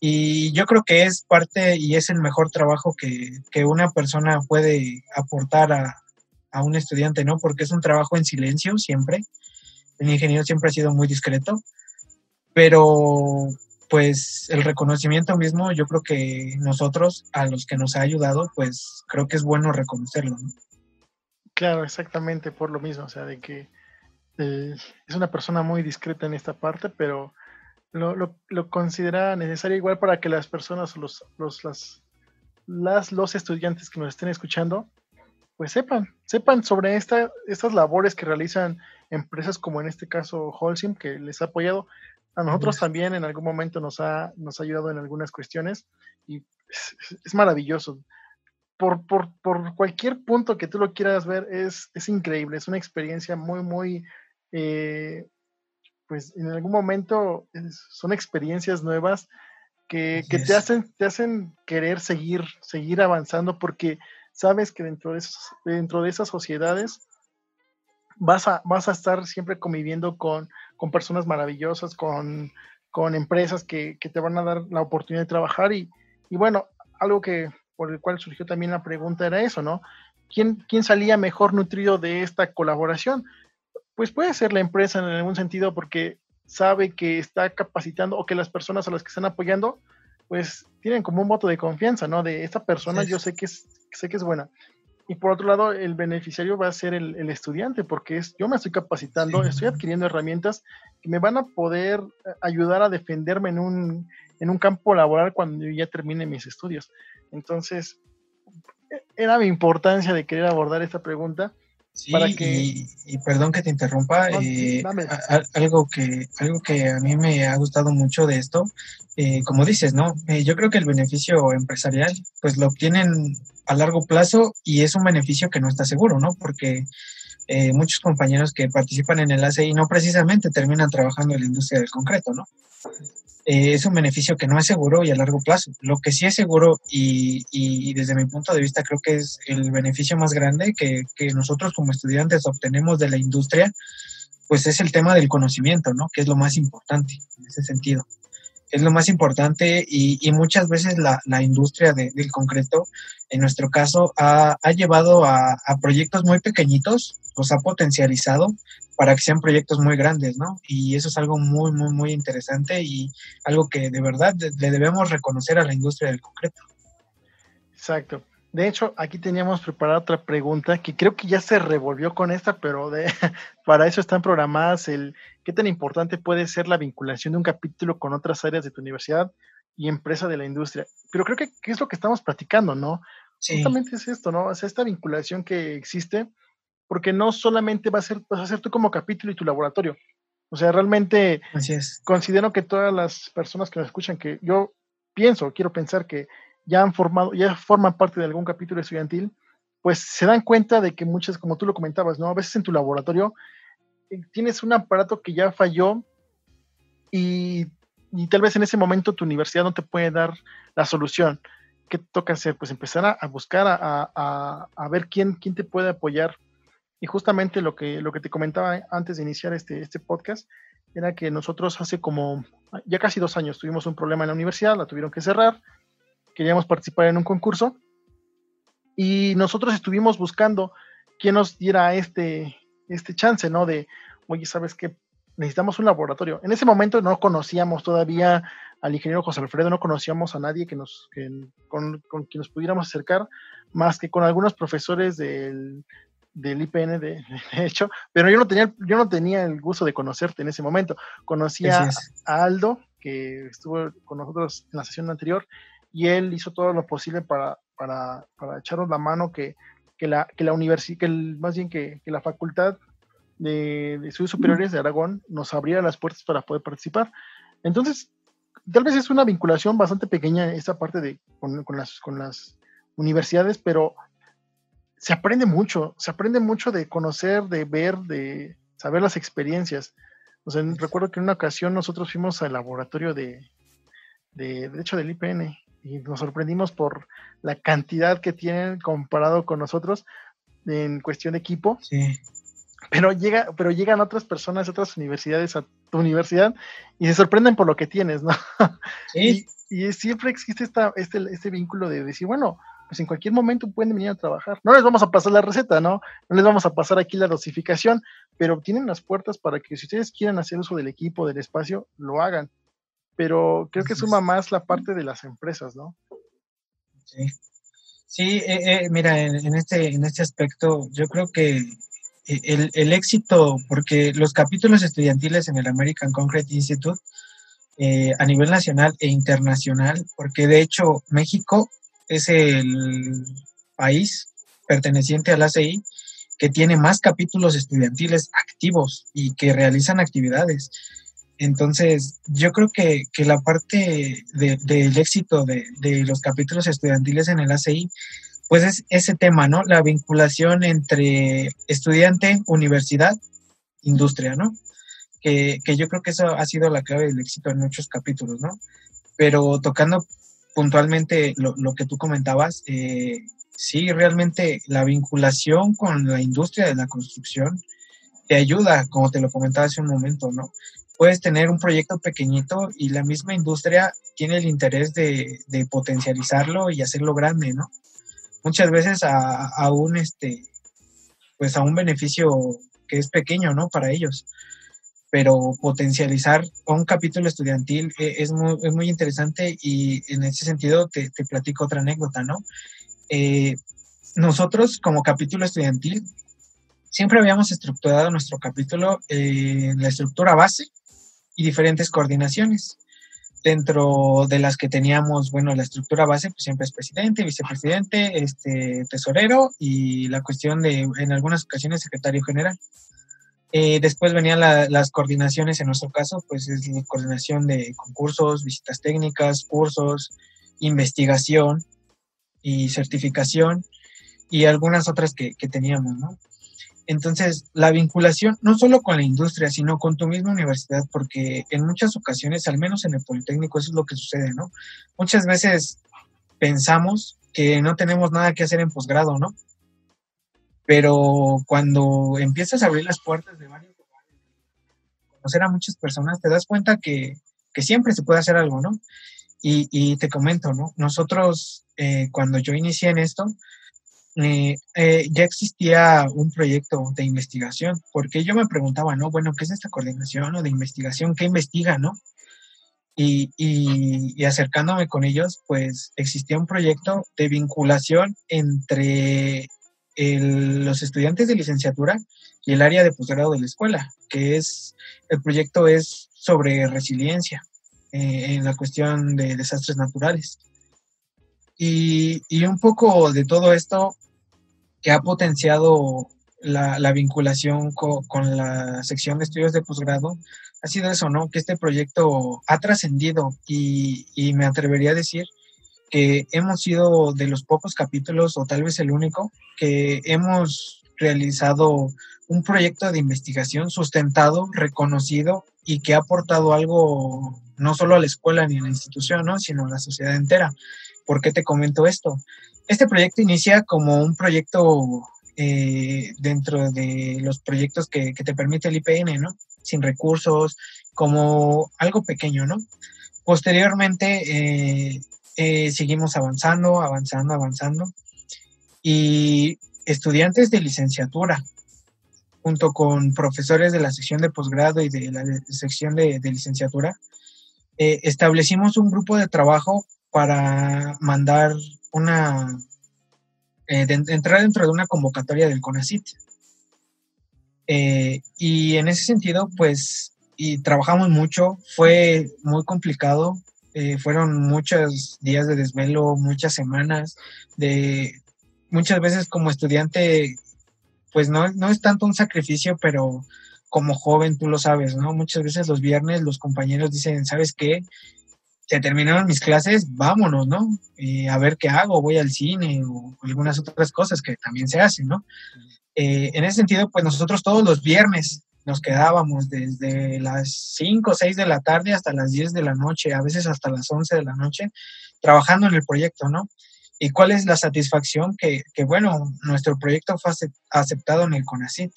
y yo creo que es parte y es el mejor trabajo que, que una persona puede aportar a, a, un estudiante, ¿no? Porque es un trabajo en silencio siempre. El ingeniero siempre ha sido muy discreto pero pues el reconocimiento mismo, yo creo que nosotros, a los que nos ha ayudado, pues creo que es bueno reconocerlo. ¿no? Claro, exactamente por lo mismo, o sea, de que eh, es una persona muy discreta en esta parte, pero lo, considera necesario igual para que las personas, los, los, las, las, los estudiantes que nos estén escuchando, pues sepan, sepan sobre esta, estas labores que realizan empresas como en este caso Holcim, que les ha apoyado, a nosotros también en algún momento nos ha, nos ha ayudado en algunas cuestiones y es, maravilloso. Por, por, por, cualquier punto que tú lo quieras ver, es, es increíble, es una experiencia muy, muy, eh, pues en algún momento son experiencias nuevas que, que te, hacen, te hacen querer seguir, seguir avanzando porque sabes que dentro de, esos, dentro de esas sociedades vas a, vas a estar siempre conviviendo con, con personas maravillosas, con, con empresas que, que, te van a dar la oportunidad de trabajar. Y, y, bueno, algo que por el cual surgió también la pregunta era eso, ¿no? ¿Quién, ¿Quién salía mejor nutrido de esta colaboración? Pues puede ser la empresa en algún sentido porque sabe que está capacitando o que las personas a las que están apoyando, pues tienen como un voto de confianza, ¿no? De esta persona yo sé que es, sé que es buena. Y por otro lado, el beneficiario va a ser el, estudiante, porque es, yo me estoy capacitando, estoy adquiriendo herramientas que me van a poder eh, ayudar a defenderme en un, en un campo laboral cuando yo ya termine mis estudios. Entonces, e, era mi importancia de querer abordar esta pregunta. Sí, para que... y, perdón que te interrumpa, eh, algo, que, algo que a mí me ha gustado mucho de esto, eh, como dices, ¿no? yo creo que el beneficio empresarial, pues lo obtienen a largo plazo y es un beneficio que no está seguro, ¿no? Porque eh, muchos compañeros que participan en el ACI no precisamente terminan trabajando en la industria del concreto, ¿no? Eh, es un beneficio que no es seguro y a largo plazo. Lo que sí es seguro y, y desde mi punto de vista creo que es el beneficio más grande que, que nosotros como estudiantes obtenemos de la industria, pues es el tema del conocimiento, ¿no? Que es lo más importante en ese sentido es lo más importante y, muchas veces la, industria del concreto, en nuestro caso, ha, llevado a, proyectos muy pequeñitos, los ha potencializado para que sean proyectos muy grandes, ¿no? Y eso es algo muy, muy, muy interesante y algo que de verdad le debemos reconocer a la industria del concreto. Exacto. De hecho, aquí teníamos preparada otra pregunta que creo que ya se revolvió con esta, pero de, (laughs) para eso están programadas el qué tan importante puede ser la vinculación de un capítulo con otras áreas de tu universidad y empresa de la industria. Pero creo que, es lo que estamos platicando, ¿no? Justamente es esto, ¿no? Sea, esta vinculación que existe, porque no solamente va a ser, vas a ser tú como capítulo y tu laboratorio. O sea, realmente considero que todas las personas que nos escuchan, que yo pienso, quiero pensar que ya han formado, ya forman parte de algún capítulo estudiantil, pues se dan cuenta de que muchas, como tú lo comentabas, ¿no? A veces en tu laboratorio eh, tienes un aparato que ya falló y, tal vez en ese momento tu universidad no te puede dar la solución. ¿Qué toca hacer? Pues empezar a, buscar, a, a, ver quién, quién te puede apoyar. Y justamente lo que, lo que te comentaba antes de iniciar este, este podcast era que nosotros hace como ya casi dos años tuvimos un problema en la universidad, la tuvieron que cerrar queríamos participar en un concurso y nosotros estuvimos buscando quién nos diera este, este chance, ¿no? De, oye, ¿sabes qué? Necesitamos un laboratorio. En ese momento no conocíamos todavía al ingeniero José Alfredo, no conocíamos a nadie que nos, con, con quien nos pudiéramos acercar, más que con algunos profesores del, del IPN, (laughs) de, hecho, pero yo no tenía, yo no tenía el gusto de conocerte en ese momento. Conocía a Aldo, que estuvo con nosotros en la sesión anterior, y él hizo todo lo posible para, para, para echarnos la mano que, que la, que la universidad, que más bien que, que, la facultad de, estudios superiores de Aragón nos abriera las puertas para poder participar. Entonces, tal vez es una vinculación bastante pequeña esa parte de con, con, las, con las universidades, pero se aprende mucho, se aprende mucho de conocer, de ver, de saber las experiencias. O sea, recuerdo que en una ocasión nosotros fuimos al laboratorio de, de, de hecho, del IPN y nos sorprendimos por la cantidad que tienen comparado con nosotros en cuestión de equipo. Sí. Pero, llega, pero llegan otras personas otras universidades a tu universidad y se sorprenden por lo que tienes, ¿no? Sí. (laughs) Y, y siempre existe esta, este, este vínculo de decir, bueno, pues en cualquier momento pueden venir a trabajar. No les vamos a pasar la receta, ¿no? No les vamos a pasar aquí la dosificación, pero tienen las puertas para que si ustedes quieren hacer uso del equipo, del espacio, lo hagan pero creo que suma más la parte de las empresas, ¿no? Sí, sí eh, eh, mira, en, este, en este aspecto, yo creo que eh, el, el, éxito, porque los capítulos estudiantiles en el American Concrete Institute, a nivel nacional e internacional, porque de hecho México es el país perteneciente al ACI que tiene más capítulos estudiantiles activos y que realizan actividades. Entonces, yo creo que, la parte del éxito de, los capítulos estudiantiles en el ACI, pues es ese tema, ¿no? La vinculación entre estudiante, universidad, industria, ¿no? Que, yo creo que eso ha sido la clave del éxito en muchos capítulos, ¿no? Pero tocando puntualmente lo, que tú comentabas, eh, sí, realmente la vinculación con la industria de la construcción te ayuda, como te lo comentaba hace un momento, ¿no? Puedes tener un proyecto pequeñito y la misma industria tiene el interés de, potencializarlo y hacerlo grande, ¿no? Muchas veces a, un, este, pues a un beneficio que es pequeño, ¿no? Para ellos. Pero potencializar un capítulo estudiantil e, es muy, interesante y en ese sentido te, platico otra anécdota, ¿no? Eh, nosotros como capítulo estudiantil siempre habíamos estructurado nuestro capítulo en la estructura base, y diferentes coordinaciones. Dentro de las que teníamos, bueno, la estructura base, pues siempre es presidente, vicepresidente, este, tesorero y la cuestión de, en algunas ocasiones, secretario general. Eh, después venían las coordinaciones, en nuestro caso, pues es la coordinación de concursos, visitas técnicas, cursos, investigación y certificación y algunas otras que, que teníamos, ¿no? Entonces, la vinculación no solo con la industria, sino con tu misma universidad, porque en muchas ocasiones, al menos en el Politécnico, eso es lo que sucede, ¿no? Muchas veces pensamos que no tenemos nada que hacer en posgrado, ¿no? Pero cuando empiezas a abrir las puertas de varios lugares, conocer a muchas personas, te das cuenta que, siempre se puede hacer algo, ¿no? Y, te comento, ¿no? Nosotros, eh, cuando yo inicié en esto, eh, eh, ya existía un proyecto de investigación, porque yo me preguntaba, ¿no? Bueno, ¿qué es esta coordinación o de investigación? ¿Qué investiga, no? Y, y, acercándome con ellos, pues existía un proyecto de vinculación entre los estudiantes de licenciatura y el área de posgrado de la escuela, que es, el proyecto es sobre resiliencia eh, en la cuestión de desastres naturales. Y, y, un poco de todo esto que ha potenciado la, vinculación con la sección de estudios de posgrado ha sido eso, ¿no? Que este proyecto ha trascendido y, y, me atrevería a decir que hemos sido de los pocos capítulos, o tal vez el único, que hemos realizado un proyecto de investigación sustentado, reconocido y que ha aportado algo no solo a la escuela ni a la institución, ¿no? sino a la sociedad entera. ¿Por qué te comento esto? Este proyecto inicia como un proyecto eh, dentro de los proyectos que, te permite el IPN, ¿no? Sin recursos, como algo pequeño, ¿no? Posteriormente eh, eh, seguimos avanzando, avanzando, avanzando. Y estudiantes de licenciatura, junto con profesores de la sección de posgrado y de la sección de, licenciatura, establecimos un grupo de trabajo para mandar una, eh, entrar dentro de una convocatoria del CONACIT. Eh, y en ese sentido, pues, y trabajamos mucho, fue muy complicado, eh, fueron muchos días de desvelo, muchas semanas, de muchas veces como estudiante, pues no, no es tanto un sacrificio, pero como joven tú lo sabes, ¿no? Muchas veces los viernes los compañeros dicen, ¿sabes qué? Se terminaron mis clases, vámonos, ¿no? A ver qué hago, voy al cine o algunas otras cosas que también se hacen, ¿no? Eh, en ese sentido, pues nosotros todos los viernes nos quedábamos desde las 5 o 6 de la tarde hasta las 10 de la noche, a veces hasta las 11 de la noche, trabajando en el proyecto, ¿no? ¿Y cuál es la satisfacción? Que, que bueno, nuestro proyecto fue aceptado en el CONACIT.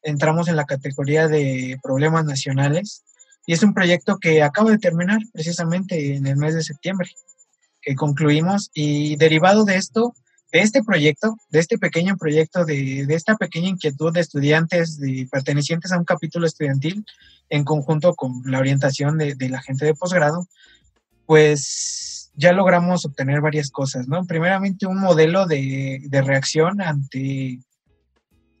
Entramos en la categoría de problemas nacionales y es un proyecto que acaba de terminar precisamente en el mes de septiembre, que concluimos y derivado de esto, de este proyecto, de este pequeño proyecto, de, esta pequeña inquietud de estudiantes de, pertenecientes a un capítulo estudiantil, en conjunto con la orientación de, la gente de posgrado, pues ya logramos obtener varias cosas, ¿no? Primeramente, un modelo de, reacción ante,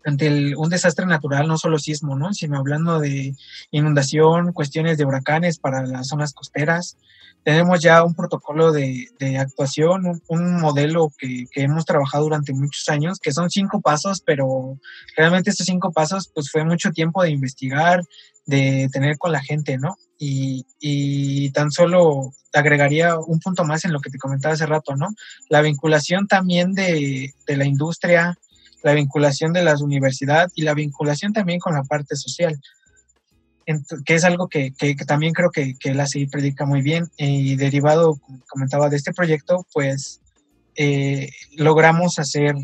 ante un desastre natural, no solo sismo, ¿no? Sino hablando de inundación, cuestiones de huracanes para las zonas costeras, tenemos ya un protocolo de, actuación, un, modelo que, hemos trabajado durante muchos años, que son cinco pasos, pero realmente estos cinco pasos, pues fue mucho tiempo de investigar, de tener con la gente, ¿no? Y, tan solo agregaría un punto más en lo que te comentaba hace rato, ¿no? La vinculación también de, de la industria, la vinculación de las universidades y la vinculación también con la parte social que es algo que, también creo que, que la CI predica muy bien. Y derivado, como comentaba, de este proyecto, pues eh, logramos hacer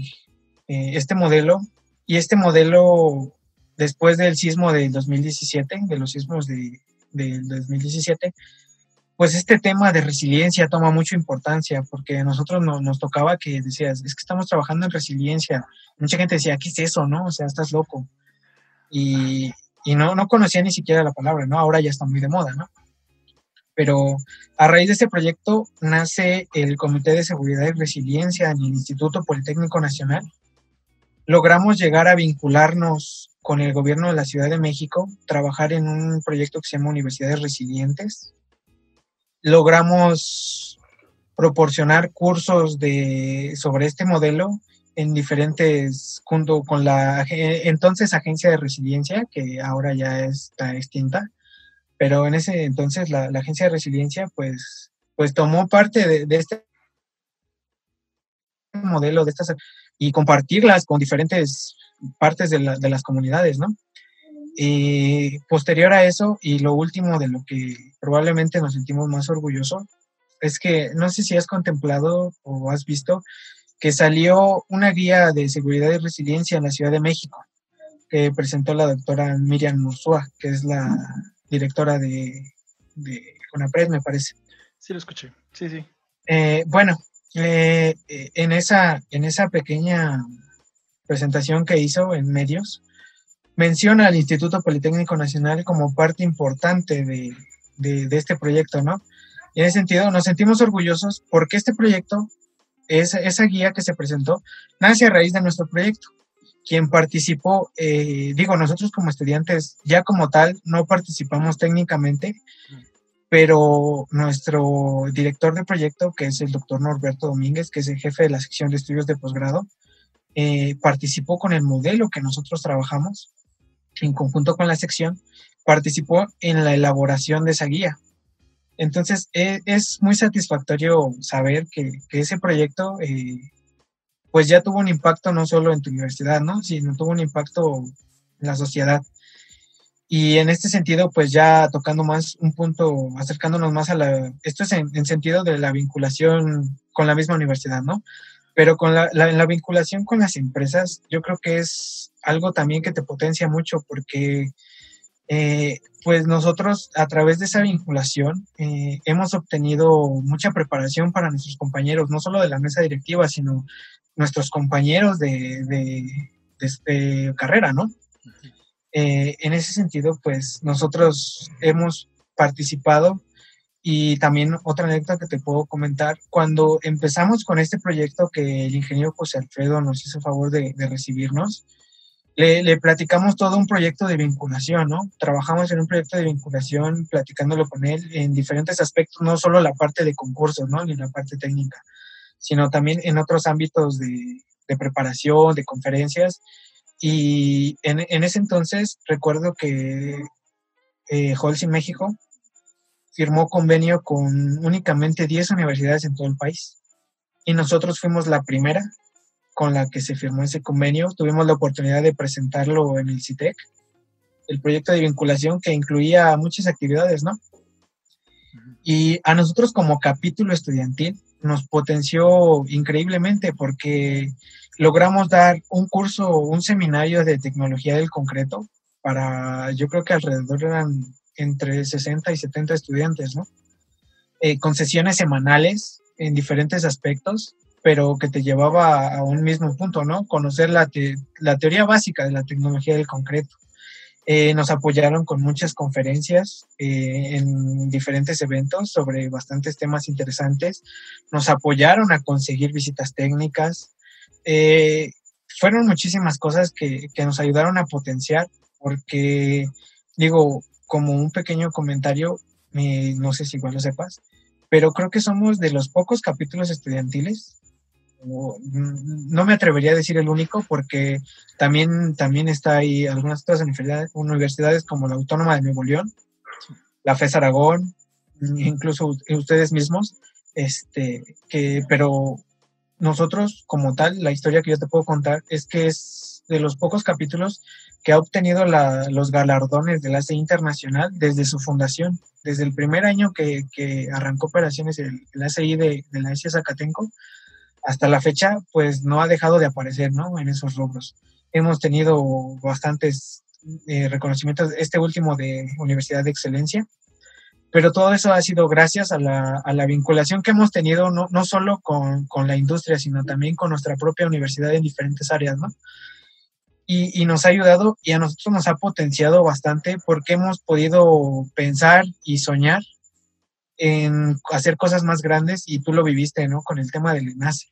eh, este modelo. Y este modelo, después del sismo del 2017, de los sismos de, del 2017, pues este tema de resiliencia toma mucha importancia porque a nosotros nos tocaba que decías, es que estamos trabajando en resiliencia. Mucha gente decía, ¿qué es eso? ¿No? O sea, estás loco. Y, y no, no conocía ni siquiera la palabra, ¿no? Ahora ya está muy de moda, ¿no? Pero a raíz de este proyecto nace el Comité de Seguridad y Resiliencia en el Instituto Politécnico Nacional. Logramos llegar a vincularnos con el gobierno de la Ciudad de México, trabajar en un proyecto que se llama Universidades Resilientes. Logramos proporcionar cursos de, sobre este modelo en diferentes, junto con la entonces Agencia de Resiliencia, que ahora ya está extinta, pero en ese entonces la, Agencia de Resiliencia pues, pues tomó parte de, este modelo de estas y compartirlas con diferentes partes de, de las comunidades, ¿no? Y posterior a eso, y lo último de lo que probablemente nos sentimos más orgullosos, es que no sé si has contemplado o has visto que salió una guía de seguridad y resiliencia en la Ciudad de México, que presentó la doctora Miriam Mursúa, que es la directora de, de CONAPRED, me parece. Sí, lo escuché. Sí, sí. Eh, bueno, eh, en, esa, en esa pequeña presentación que hizo en medios, menciona al Instituto Politécnico Nacional como parte importante de, de, este proyecto, ¿no? Y en ese sentido nos sentimos orgullosos porque este proyecto esa, esa guía que se presentó nace a raíz de nuestro proyecto. Quien participó, eh, digo, nosotros como estudiantes ya como tal no participamos técnicamente, pero nuestro director de proyecto, que es el doctor Norberto Domínguez, que es el jefe de la sección de estudios de posgrado, eh, participó con el modelo que nosotros trabajamos en conjunto con la sección, participó en la elaboración de esa guía. Entonces, e, es, muy satisfactorio saber que, ese proyecto, eh, pues ya tuvo un impacto no solo en tu universidad, ¿no? Sino tuvo un impacto en la sociedad. Y en este sentido, pues ya tocando más un punto, acercándonos más a la, esto es en, sentido de la vinculación con la misma universidad, ¿no? Pero con la, la, vinculación con las empresas, yo creo que es algo también que te potencia mucho porque eh, pues nosotros a través de esa vinculación eh, hemos obtenido mucha preparación para nuestros compañeros, no solo de la mesa directiva, sino nuestros compañeros de, de, carrera, ¿no? Eh, en ese sentido, pues nosotros hemos participado Y también otra anécdota que te puedo comentar, cuando empezamos con este proyecto que el ingeniero José Alfredo nos hizo favor de, recibirnos, le, platicamos todo un proyecto de vinculación, ¿no? Trabajamos en un proyecto de vinculación platicándolo con él en diferentes aspectos, no solo la parte de concursos, ¿no? Ni la parte técnica, sino también en otros ámbitos de, preparación, de conferencias. Y en, en ese entonces recuerdo que eh, Holcim México firmó convenio con únicamente 10 universidades en todo el país. Y nosotros fuimos la primera con la que se firmó ese convenio. Tuvimos la oportunidad de presentarlo en el CITEC, el proyecto de vinculación que incluía muchas actividades, ¿no? Y a nosotros como capítulo estudiantil nos potenció increíblemente porque logramos dar un curso, un seminario de tecnología del concreto para, yo creo que alrededor eran entre 60 y 70 estudiantes, ¿no? Eh, con sesiones semanales en diferentes aspectos, pero que te llevaba a un mismo punto, ¿no? Conocer la, teoría básica de la tecnología del concreto. Eh, nos apoyaron con muchas conferencias eh, en diferentes eventos sobre bastantes temas interesantes. Nos apoyaron a conseguir visitas técnicas. fueron muchísimas cosas que, nos ayudaron a potenciar porque, digo, como un pequeño comentario, no sé si igual lo sepas, pero creo que somos de los pocos capítulos estudiantiles, no me atrevería a decir el único, porque también, también está ahí algunas otras universidades, como la Autónoma de Nuevo León, la FES Aragón, incluso ustedes mismos, este, que, pero nosotros como tal, la historia que yo te puedo contar es que es de los pocos capítulos que ha obtenido los galardones del ACI Internacional desde su fundación. Desde el primer año que, arrancó operaciones el, el ACI de, la ASIA Zacatenco, hasta la fecha, pues no ha dejado de aparecer ¿no? en esos rubros. Hemos tenido bastantes eh, reconocimientos, este último de Universidad de Excelencia, pero todo eso ha sido gracias a la, a la vinculación que hemos tenido no, no solo con, con, la industria, sino también con nuestra propia universidad en diferentes áreas, ¿no? Y, nos ha ayudado y a nosotros nos ha potenciado bastante porque hemos podido pensar y soñar en hacer cosas más grandes y tú lo viviste, ¿no? Con el tema del ENACE.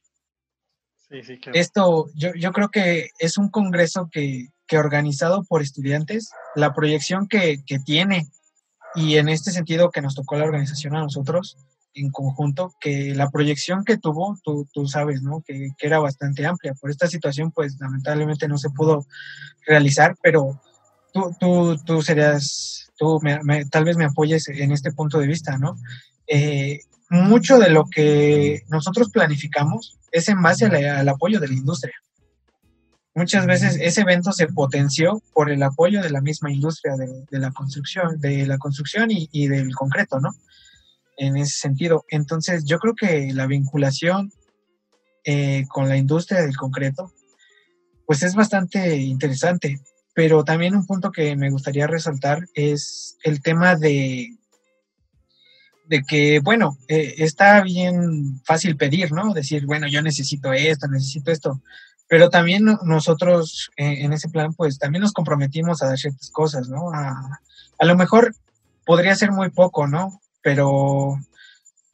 Sí, sí, claro. Esto, yo, yo creo que es un congreso que, que organizado por estudiantes, la proyección que, que tiene y en este sentido que nos tocó la organización a nosotros, en conjunto, que la proyección que tuvo, tú, tú sabes, ¿no? Que, que, era bastante amplia. Por esta situación, pues lamentablemente no se pudo realizar, pero tú, tú, tú serías, tú me, tal vez me apoyes en este punto de vista, ¿no? Eh, mucho de lo que nosotros planificamos es en base al apoyo de la industria. Muchas veces ese evento se potenció por el apoyo de la misma industria de, de la construcción, de la construcción y, y del concreto, ¿no? En ese sentido. Entonces, yo creo que la vinculación eh, con la industria del concreto, pues es bastante interesante. Pero también un punto que me gustaría resaltar es el tema de, de que, bueno, eh, está bien fácil pedir, ¿no? Decir, bueno, yo necesito esto, necesito esto. Pero también nosotros eh, en ese plan, pues también nos comprometimos a dar ciertas cosas, ¿no? A, a lo mejor podría ser muy poco, ¿no? Pero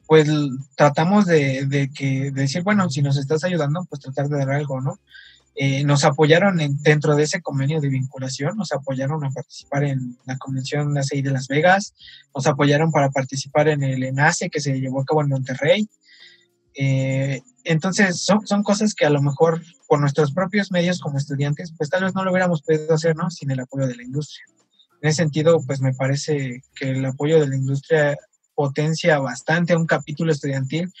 pues tratamos de, que, decir, bueno, si nos estás ayudando, pues tratar de dar algo, ¿no? Eh, nos apoyaron dentro de ese convenio de vinculación, nos apoyaron a participar en la convención ACI de Las Vegas, nos apoyaron para participar en el ENACE que se llevó a cabo en Monterrey. Eh, entonces, son, son cosas que a lo mejor por nuestros propios medios como estudiantes, pues tal vez no lo hubiéramos podido hacer, ¿no? Sin el apoyo de la industria. En ese sentido, pues me parece que el apoyo de la industria potencia bastante un capítulo estudiantil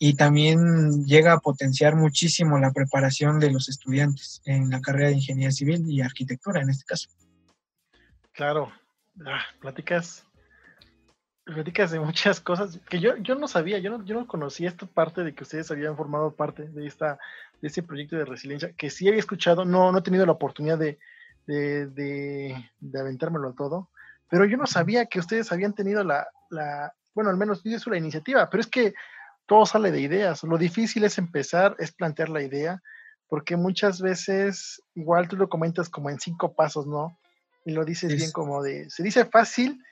y también llega a potenciar muchísimo la preparación de los estudiantes en la carrera de ingeniería civil y arquitectura en este caso. Claro, ah, platicas, platicas de muchas cosas que yo, yo no sabía, yo no, yo no conocía esta parte de que ustedes habían formado parte de esta de este proyecto de resiliencia, que sí había escuchado, no, no he tenido la oportunidad de, de, de, de aventármelo todo, pero yo no sabía que ustedes habían tenido la, la, bueno, al menos eso la iniciativa, pero es que todo sale de ideas. Lo difícil es empezar, es plantear la idea, porque muchas veces, igual tú lo comentas como en cinco pasos, ¿no? Y lo dices bien como de, se dice fácil,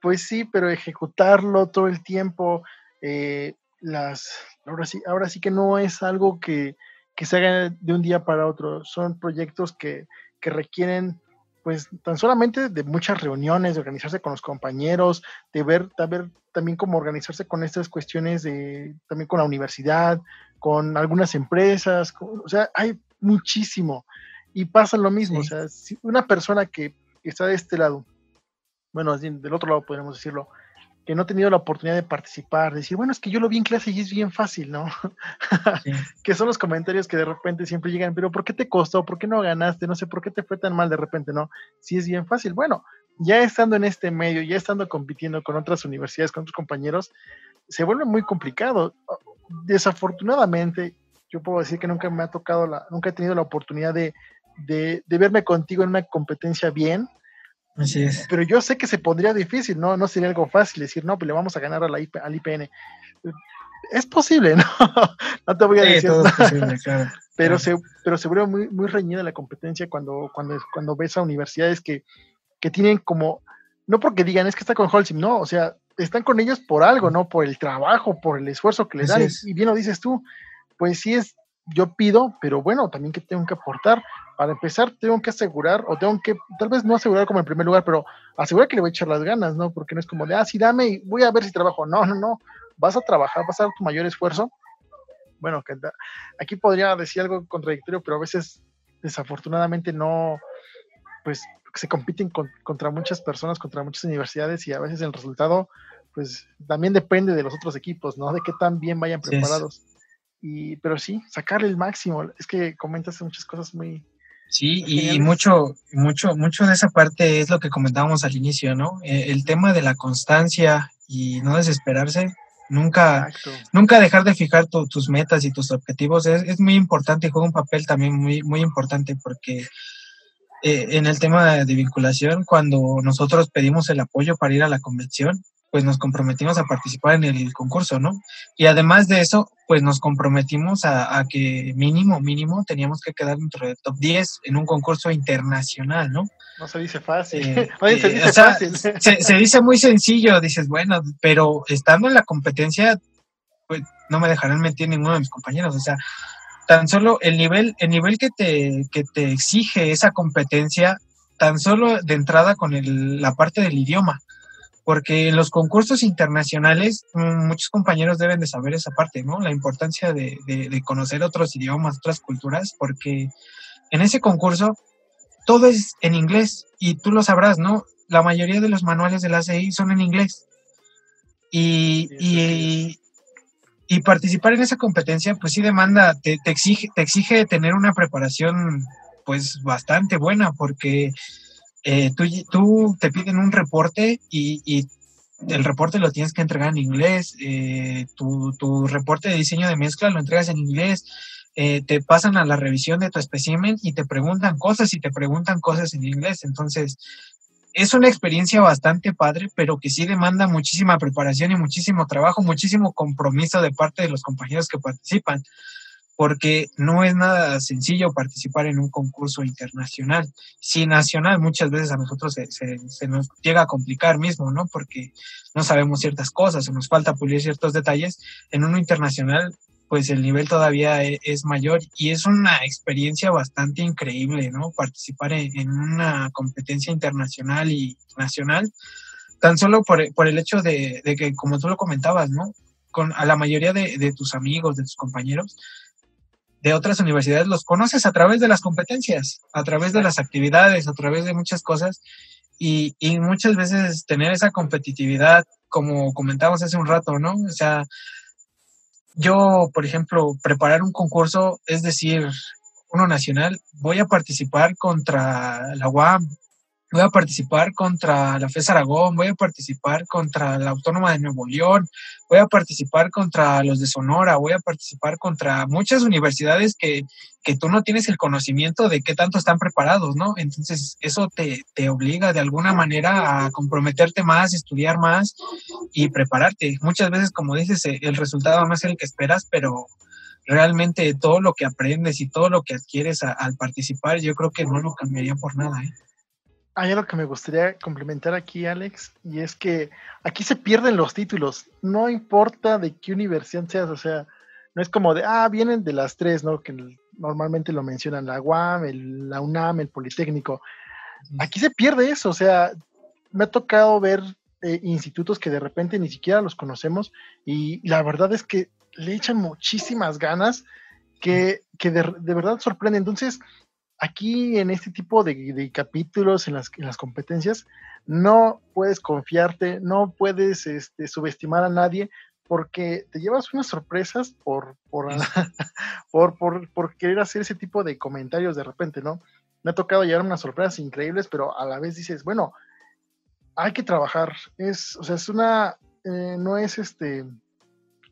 pues sí, pero ejecutarlo todo el tiempo, eh, las, ahora sí, ahora sí que no es algo que, que se haga de un día para otro, son proyectos que, que requieren pues tan solamente de muchas reuniones, de organizarse con los compañeros, de ver, de ver también cómo organizarse con estas cuestiones de, también con la universidad, con algunas empresas, o sea, hay muchísimo. Y pasa lo mismo, o sea, si una persona que, está de este lado, bueno, del otro lado podemos decirlo, que no ha tenido la oportunidad de participar, decir, bueno, es que yo lo vi en clase y es bien fácil, ¿no? (laughs) que son los comentarios que de repente siempre llegan, pero ¿por qué te costó? ¿Por qué no ganaste? No sé, ¿por qué te fue tan mal de repente? No, si es bien fácil. Bueno, ya estando en este medio, ya estando compitiendo con otras universidades, con otros compañeros, se vuelve muy complicado. Desafortunadamente, yo puedo decir que nunca me ha tocado, la, nunca he tenido la oportunidad de, de, verme contigo en una competencia bien. Así es. Pero yo sé que se pondría difícil, ¿no? No sería algo fácil decir, no, pues le vamos a ganar a la al IPN. Es posible, (laughs) ¿no? no te voy a decir. Todo es posible, claro. (laughs) Pero, se, pero se vuelve muy, muy reñida la competencia cuando, cuando, cuando ves a universidades que, que tienen como, no porque digan, es que está con Holcim, no, o sea, están con ellos por algo, ¿no? Por el trabajo, por el esfuerzo que les dan. Y bien lo dices tú, pues sí es, yo pido, pero bueno, también que tengo que aportar. Para empezar, tengo que asegurar, o tengo que, tal vez no asegurar como en primer lugar, pero asegurar que le voy a echar las ganas, ¿no? Porque no es como de, ah, sí, dame y voy a ver si trabajo. No, no, no. Vas a trabajar, vas a dar tu mayor esfuerzo. Bueno, que aquí podría decir algo contradictorio, pero a veces, desafortunadamente, no, pues se compiten contra muchas personas, contra muchas universidades y a veces el resultado, pues también depende de los otros equipos, ¿no? De qué tan bien vayan preparados. Y, pero sí, sacarle el máximo. Es que comentas muchas cosas muy... Sí, y mucho, mucho, mucho de esa parte es lo que comentábamos al inicio, ¿no? Eh, el tema de la constancia y no desesperarse, nunca, nunca dejar de fijar tus metas y tus objetivos es, es, muy importante y juega un papel también muy, muy importante porque eh, en el tema de vinculación, cuando nosotros pedimos el apoyo para ir a la convención, pues nos comprometimos a participar en el concurso, ¿no? Y además de eso, pues nos comprometimos a, que mínimo, mínimo, teníamos que quedar dentro del top 10 en un concurso internacional, ¿no? No se dice fácil. Eh, (laughs) se eh, dice fácil. Se, dice muy sencillo, dices, bueno, pero estando en la competencia, pues no me dejarán mentir ninguno de mis compañeros, o sea, tan solo el nivel, el nivel que te, que te exige esa competencia, tan solo de entrada con la parte del idioma, porque en los concursos internacionales mm, muchos compañeros deben de saber esa parte, ¿no? La importancia de, de, conocer otros idiomas, otras culturas, porque en ese concurso todo es en inglés y tú lo sabrás, ¿no? La mayoría de los manuales de la ACI son en inglés. Y, y, y participar en esa competencia, pues sí demanda, te, exige, te exige tener una preparación pues bastante buena, porque eh, tú, tú, te piden un reporte y, el reporte lo tienes que entregar en inglés, eh, tu, tu, reporte de diseño de mezcla lo entregas en inglés, eh, te pasan a la revisión de tu espécimen y te preguntan cosas y te preguntan cosas en inglés. Entonces, es una experiencia bastante padre, pero que sí demanda muchísima preparación y muchísimo trabajo, muchísimo compromiso de parte de los compañeros que participan, porque no es nada sencillo participar en un concurso internacional. Si nacional, muchas veces a nosotros se, se, nos llega a complicar mismo, ¿no? Porque no sabemos ciertas cosas o nos falta pulir ciertos detalles. En uno internacional pues el nivel todavía e, es, mayor y es una experiencia bastante increíble, ¿no? Participar en, una competencia internacional y nacional, tan solo por, el hecho de, que, como tú lo comentabas, ¿no? Con a la mayoría de, tus amigos, de tus compañeros, de otras universidades los conoces a través de las competencias, a través de las actividades, a través de muchas cosas y, y muchas veces tener esa competitividad, como comentábamos hace un rato, ¿no? O sea, yo, por ejemplo, preparar un concurso, es decir, uno nacional, voy a participar contra la UAM, voy a participar contra la FES Aragón, voy a participar contra la Autónoma de Nuevo León, voy a participar contra los de Sonora, voy a participar contra muchas universidades que, que tú no tienes el conocimiento de qué tanto están preparados, ¿no? Entonces, eso te, te obliga de alguna manera a comprometerte más, estudiar más y prepararte. Muchas veces, como dices, eh, el resultado no es el que esperas, pero realmente todo lo que aprendes y todo lo que adquieres al participar, yo creo que no lo cambiaría por nada, ¿eh? Hay algo que me gustaría complementar aquí, Alex, y es que aquí se pierden los títulos. No importa de qué universidad seas, o sea, no es como de, ah, vienen de las tres, ¿no? Que normalmente lo mencionan, la UAM, la UNAM, el Politécnico. Aquí se pierde eso, o sea, me ha tocado ver eh, institutos que de repente ni siquiera los conocemos y la verdad es que le echan muchísimas ganas que, de, verdad sorprende. Entonces, aquí en este tipo de, capítulos, en las, en las, competencias, no puedes confiarte, no puedes este, subestimar a nadie, porque te llevas unas sorpresas por, (laughs) por, por, por, querer hacer ese tipo de comentarios de repente, ¿no? Me ha tocado llevar unas sorpresas increíbles, pero a la vez dices, bueno, hay que trabajar. Es, o sea, es una, eh, no es este,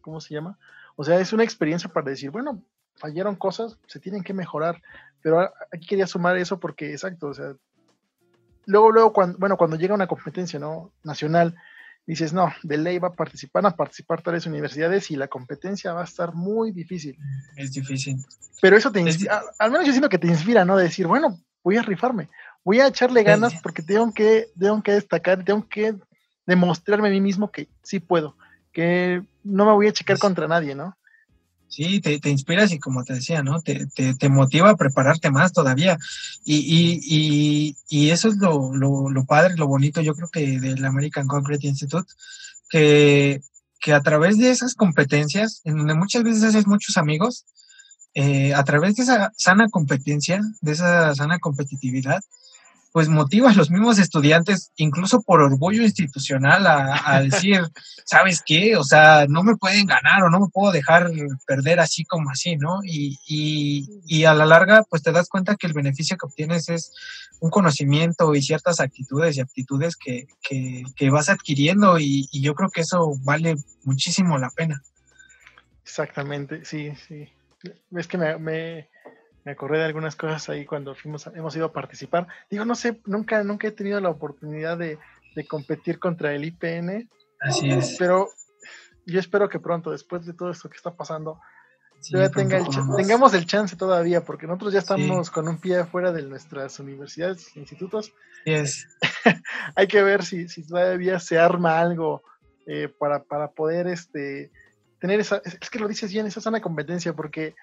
¿cómo se llama? O sea, es una experiencia para decir, bueno, fallaron cosas, se tienen que mejorar. Pero aquí quería sumar eso porque, exacto, o sea, luego, luego, cuando, bueno, cuando llega una competencia, ¿no? Nacional, dices, no, de ley va a participar, a participar tales universidades y la competencia va a estar muy difícil. Es difícil. Pero eso te inspira, al menos yo siento que te inspira, ¿no? De decir, bueno, voy a rifarme, voy a echarle ganas porque tengo que, tengo que destacar, tengo que demostrarme a mí mismo que sí puedo, que no me voy a checar contra nadie, ¿no? Sí, te, te, inspiras y como te decía, ¿no? Te, te, te motiva a prepararte más todavía. Y, y, y, y eso es lo, lo, lo, padre, lo bonito, yo creo que del American Concrete Institute, que, que a través de esas competencias, en donde muchas veces haces muchos amigos, eh, a través de esa sana competencia, de esa sana competitividad, pues motiva a los mismos estudiantes, incluso por orgullo institucional, a, decir, (laughs) ¿sabes qué? O sea, no me pueden ganar o no me puedo dejar perder así como así, ¿no? Y, y, a la larga, pues te das cuenta que el beneficio que obtienes es un conocimiento y ciertas actitudes y aptitudes que, que, que vas adquiriendo y, y yo creo que eso vale muchísimo la pena. Exactamente, sí, sí. Es que me me acordé de algunas cosas ahí cuando fuimos, hemos ido a participar. Digo, no sé, nunca, nunca he tenido la oportunidad de, competir contra el IPN. Así es. Pero yo espero que pronto, después de todo esto que está pasando, tenga tengamos el chance todavía, porque nosotros ya estamos con un pie afuera de nuestras universidades, institutos. Yes. (laughs) Hay que ver si, si, todavía se arma algo eh, para, para poder este, tener esa, es que lo dices bien, esa sana competencia, porque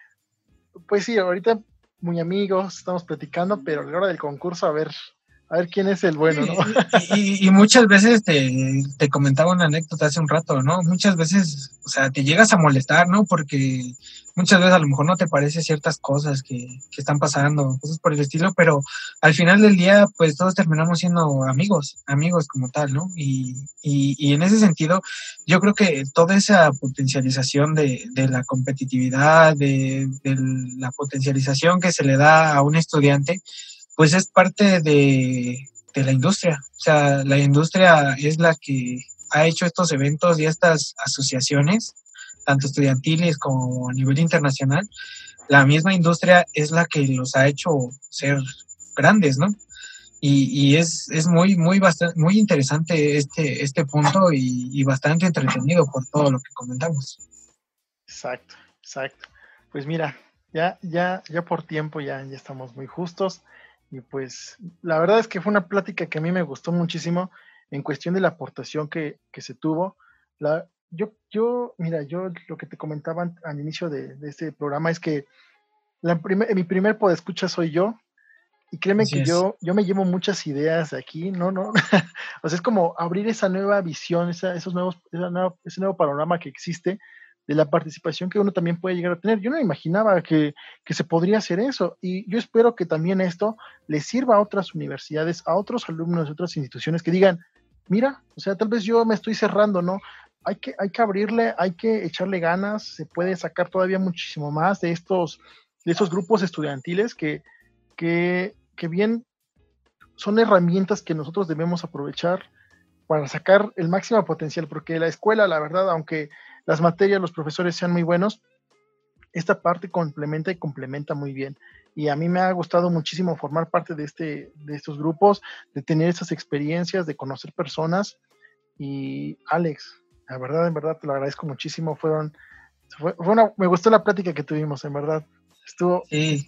pues sí, ahorita muy amigos, estamos platicando, pero a la hora del concurso, a ver, a ver quién es el bueno, ¿no? Y, muchas veces te, te, comentaba una anécdota hace un rato, ¿no? Muchas veces, o sea, te llegas a molestar, ¿no? Porque muchas veces a lo mejor no te parece ciertas cosas que, que están pasando, cosas por el estilo, pero al final del día, pues todos terminamos siendo amigos, amigos como tal, ¿no? Y, y, y en ese sentido, yo creo que toda esa potencialización de, de la competitividad, de, de la potencialización que se le da a un estudiante, pues es parte de, la industria. O sea, la industria es la que ha hecho estos eventos y estas asociaciones, tanto estudiantiles como a nivel internacional. La misma industria es la que los ha hecho ser grandes, ¿no? Y, es, es, muy, muy, bastante, muy interesante este, este punto y, y, bastante entretenido por todo lo que comentamos. Exacto, exacto. Pues mira, ya, ya, ya por tiempo ya, ya estamos muy justos. Y pues la verdad es que fue una plática que a mí me gustó muchísimo en cuestión de la aportación que, se tuvo. La, yo, yo, mira, yo lo que te comentaba al inicio de, este programa es que la mi primer podescucha soy yo. Y créeme que yo, yo me llevo muchas ideas de aquí, no, no. (laughs) o sea, es como abrir esa nueva visión, esos nuevos, ese nuevo panorama que existe de la participación que uno también puede llegar a tener. Yo no imaginaba que, se podría hacer eso y yo espero que también esto le sirva a otras universidades, a otros alumnos de otras instituciones que digan, mira, o sea, tal vez yo me estoy cerrando, ¿no? Hay que, hay que abrirle, hay que echarle ganas, se puede sacar todavía muchísimo más de estos, de grupos estudiantiles que, que, que bien son herramientas que nosotros debemos aprovechar para sacar el máximo potencial, porque la escuela, la verdad, aunque las materias, los profesores sean muy buenos, esta parte complementa y complementa muy bien. Y a mí me ha gustado muchísimo formar parte de, este, de estos grupos, de tener esas experiencias, de conocer personas. Y Alex, la verdad, en verdad, te lo agradezco muchísimo. Fueron, fue, me gustó la plática que tuvimos, en verdad. Estuvo. Sí.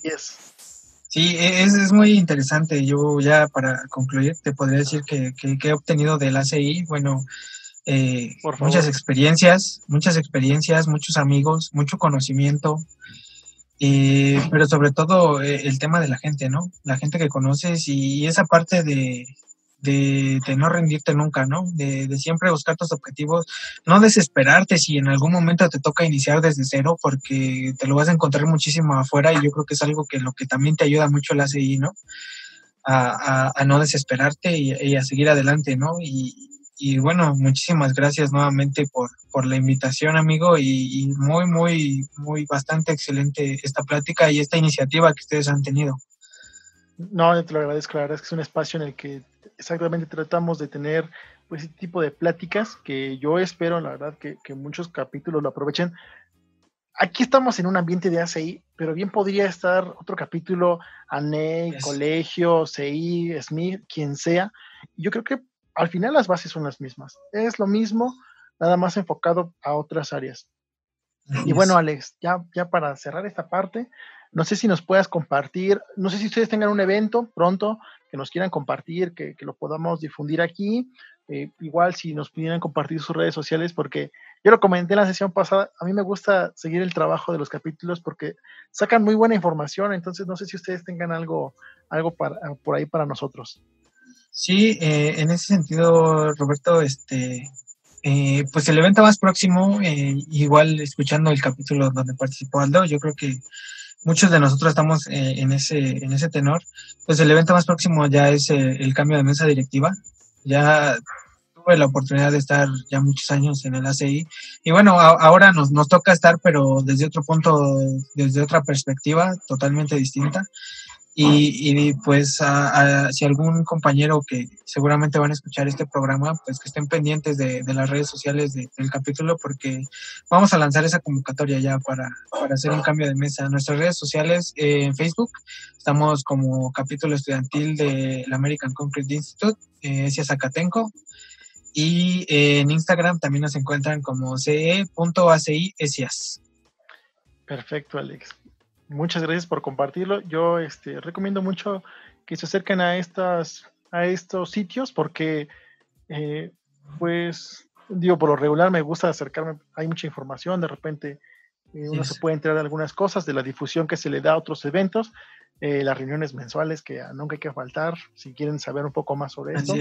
Sí, e, es, es, muy interesante. Yo ya para concluir te podría decir que, que, he obtenido del ACI, bueno, eh, muchas experiencias, muchas experiencias, muchos amigos, mucho conocimiento, eh, pero sobre todo eh, el tema de la gente, ¿no? La gente que conoces y esa parte de, de, no rendirte nunca, ¿no? De, siempre buscar tus objetivos, no desesperarte si en algún momento te toca iniciar desde cero, porque te lo vas a encontrar muchísimo afuera y yo creo que es algo que lo que también te ayuda mucho el ACI, ¿no? A, no desesperarte y, a seguir adelante, ¿no? Y, bueno, muchísimas gracias nuevamente por, por la invitación, amigo, y, y muy, muy, muy, bastante excelente esta plática y esta iniciativa que ustedes han tenido. No, yo te lo agradezco, la verdad es que es un espacio en el que exactamente tratamos de tener pues ese tipo de pláticas que yo espero, la verdad, que, muchos capítulos lo aprovechen. Aquí estamos en un ambiente de ACI, pero bien podría estar otro capítulo, ANE, colegio, CI, SMI, quien sea. Yo creo que al final las bases son las mismas. Es lo mismo, nada más enfocado a otras áreas. Y bueno, Alex, ya, ya para cerrar esta parte, no sé si nos puedas compartir, no sé si ustedes tengan un evento pronto que nos quieran compartir, que, lo podamos difundir aquí. Eh, igual si nos pudieran compartir sus redes sociales, porque yo lo comenté en la sesión pasada, a mí me gusta seguir el trabajo de los capítulos porque sacan muy buena información, entonces no sé si ustedes tengan algo, algo para, por ahí para nosotros. Sí, eh, en ese sentido, Roberto, este, eh, pues el evento más próximo, igual escuchando el capítulo donde participó Aldo, yo creo que muchos de nosotros estamos eh, en, ese, en ese tenor, pues el evento más próximo ya es eh, el cambio de mesa directiva. Ya tuve la oportunidad de estar ya muchos años en el ACI y bueno, ahora nos, nos toca estar, pero desde otro punto, desde otra perspectiva totalmente distinta. Y, pues si algún compañero que seguramente van a escuchar este programa, pues que estén pendientes de, las redes sociales del capítulo porque vamos a lanzar esa convocatoria ya para, hacer un cambio de mesa. Nuestras redes sociales eh, en Facebook estamos como capítulo estudiantil del American Concrete Institute, eh, Zacatenco. Y en Instagram también nos encuentran como ce.aci.esias. Perfecto, Alex muchas gracias por compartirlo. Yo este, recomiendo mucho que se acerquen a, estas, a estos sitios porque, eh, pues, digo, por lo regular me gusta acercarme, hay mucha información, de repente eh, uno se puede enterar de algunas cosas, de la difusión que se le da a otros eventos, eh, las reuniones mensuales que nunca hay que faltar, si quieren saber un poco más sobre esto.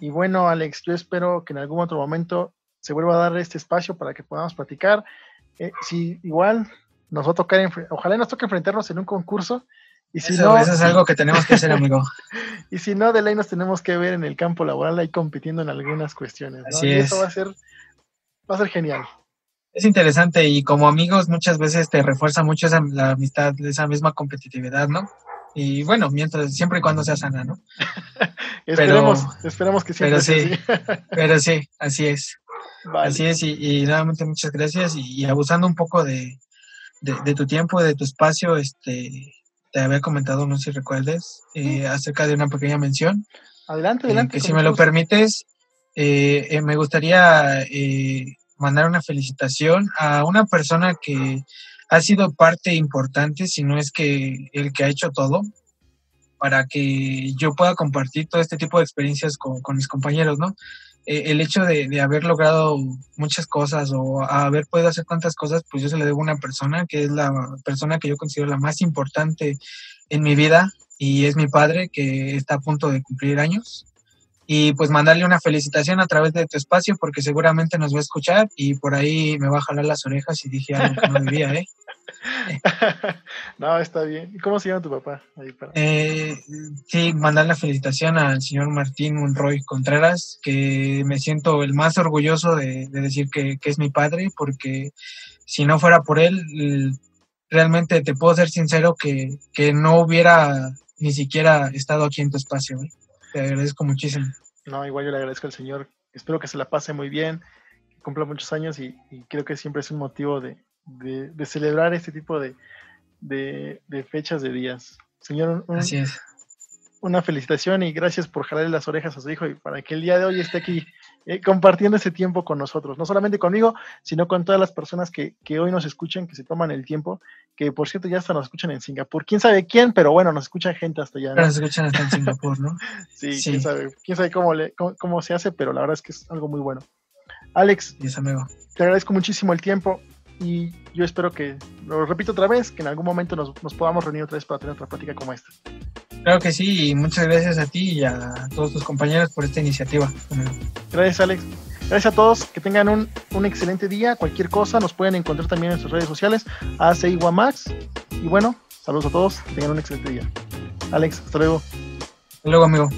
Y bueno, Alex, yo espero que en algún otro momento se vuelva a dar este espacio para que podamos platicar. si igual nos va a tocar, ojalá nos toque enfrentarnos en un concurso. Y si eso, no, eso es algo que tenemos que hacer, amigo. (laughs) y si no, de ley nos tenemos que ver en el campo laboral ahí compitiendo en algunas cuestiones. ¿no? y eso va a ser, va a ser genial. Es interesante y como amigos muchas veces te refuerza mucho esa, la amistad, esa misma competitividad, ¿no? Y bueno, mientras, siempre y cuando sea sana, ¿no? (laughs) esperemos, esperemos que siempre pero sí, (laughs) pero sí, así es. Así es, y, nuevamente muchas gracias y abusando un poco de, de, tu tiempo, de tu espacio, este, te había comentado, no sé si recuerdes, eh, acerca de una pequeña mención. Adelante, eh, adelante. que si me lo permites, eh, me gustaría mandar una felicitación a una persona que ha sido parte importante, si no es que el que ha hecho todo, para que yo pueda compartir todo este tipo de experiencias con, con mis compañeros, ¿no? Eh, el hecho de, haber logrado muchas cosas o haber podido hacer tantas cosas, pues yo se le debo a una persona que es la persona que yo considero la más importante en mi vida y es mi padre que está a punto de cumplir años. Y pues mandarle una felicitación a través de tu espacio porque seguramente nos va a escuchar y por ahí me va a jalar las orejas y dije algo que no debía, ¿eh? (laughs) (laughs) no, está bien. ¿Cómo se llama tu papá? Eh, sí, mandar la felicitación al señor Martín Monroy Contreras, que me siento el más orgulloso de, decir que, es mi padre, porque si no fuera por él, realmente te puedo ser sincero que, no hubiera ni siquiera estado aquí en tu espacio. ¿eh? Te agradezco muchísimo. No, igual yo le agradezco al señor. Espero que se la pase muy bien, que cumpla muchos años y creo que siempre es un motivo de, de, celebrar este tipo de, fechas de días. Señor, una felicitación y gracias por jalarle las orejas a su hijo y para que el día de hoy esté aquí eh, compartiendo ese tiempo con nosotros, no solamente conmigo, sino con todas las personas que, que, hoy nos escuchan, que se toman el tiempo, que por cierto ya hasta nos escuchan en Singapur. ¿Quién sabe quién? Pero bueno, nos escucha gente hasta allá. ¿no? Nos escuchan hasta en Singapur, ¿no? (laughs) sí, sí, quién sabe, quién sabe cómo, le, cómo, cómo, se hace, pero la verdad es que es algo muy bueno. Alex, yes, amigo. te agradezco muchísimo el tiempo y yo espero que, lo repito otra vez, que en algún momento nos, nos podamos reunir otra vez para tener otra plática como esta. Claro que sí, y muchas gracias a ti y a todos tus compañeros por esta iniciativa. Gracias, Alex. Gracias a todos, que tengan un, un excelente día. Cualquier cosa nos pueden encontrar también en nuestras redes sociales, Max. Y bueno, saludos a todos, que tengan un excelente día. Alex, hasta luego. Hasta luego, amigo.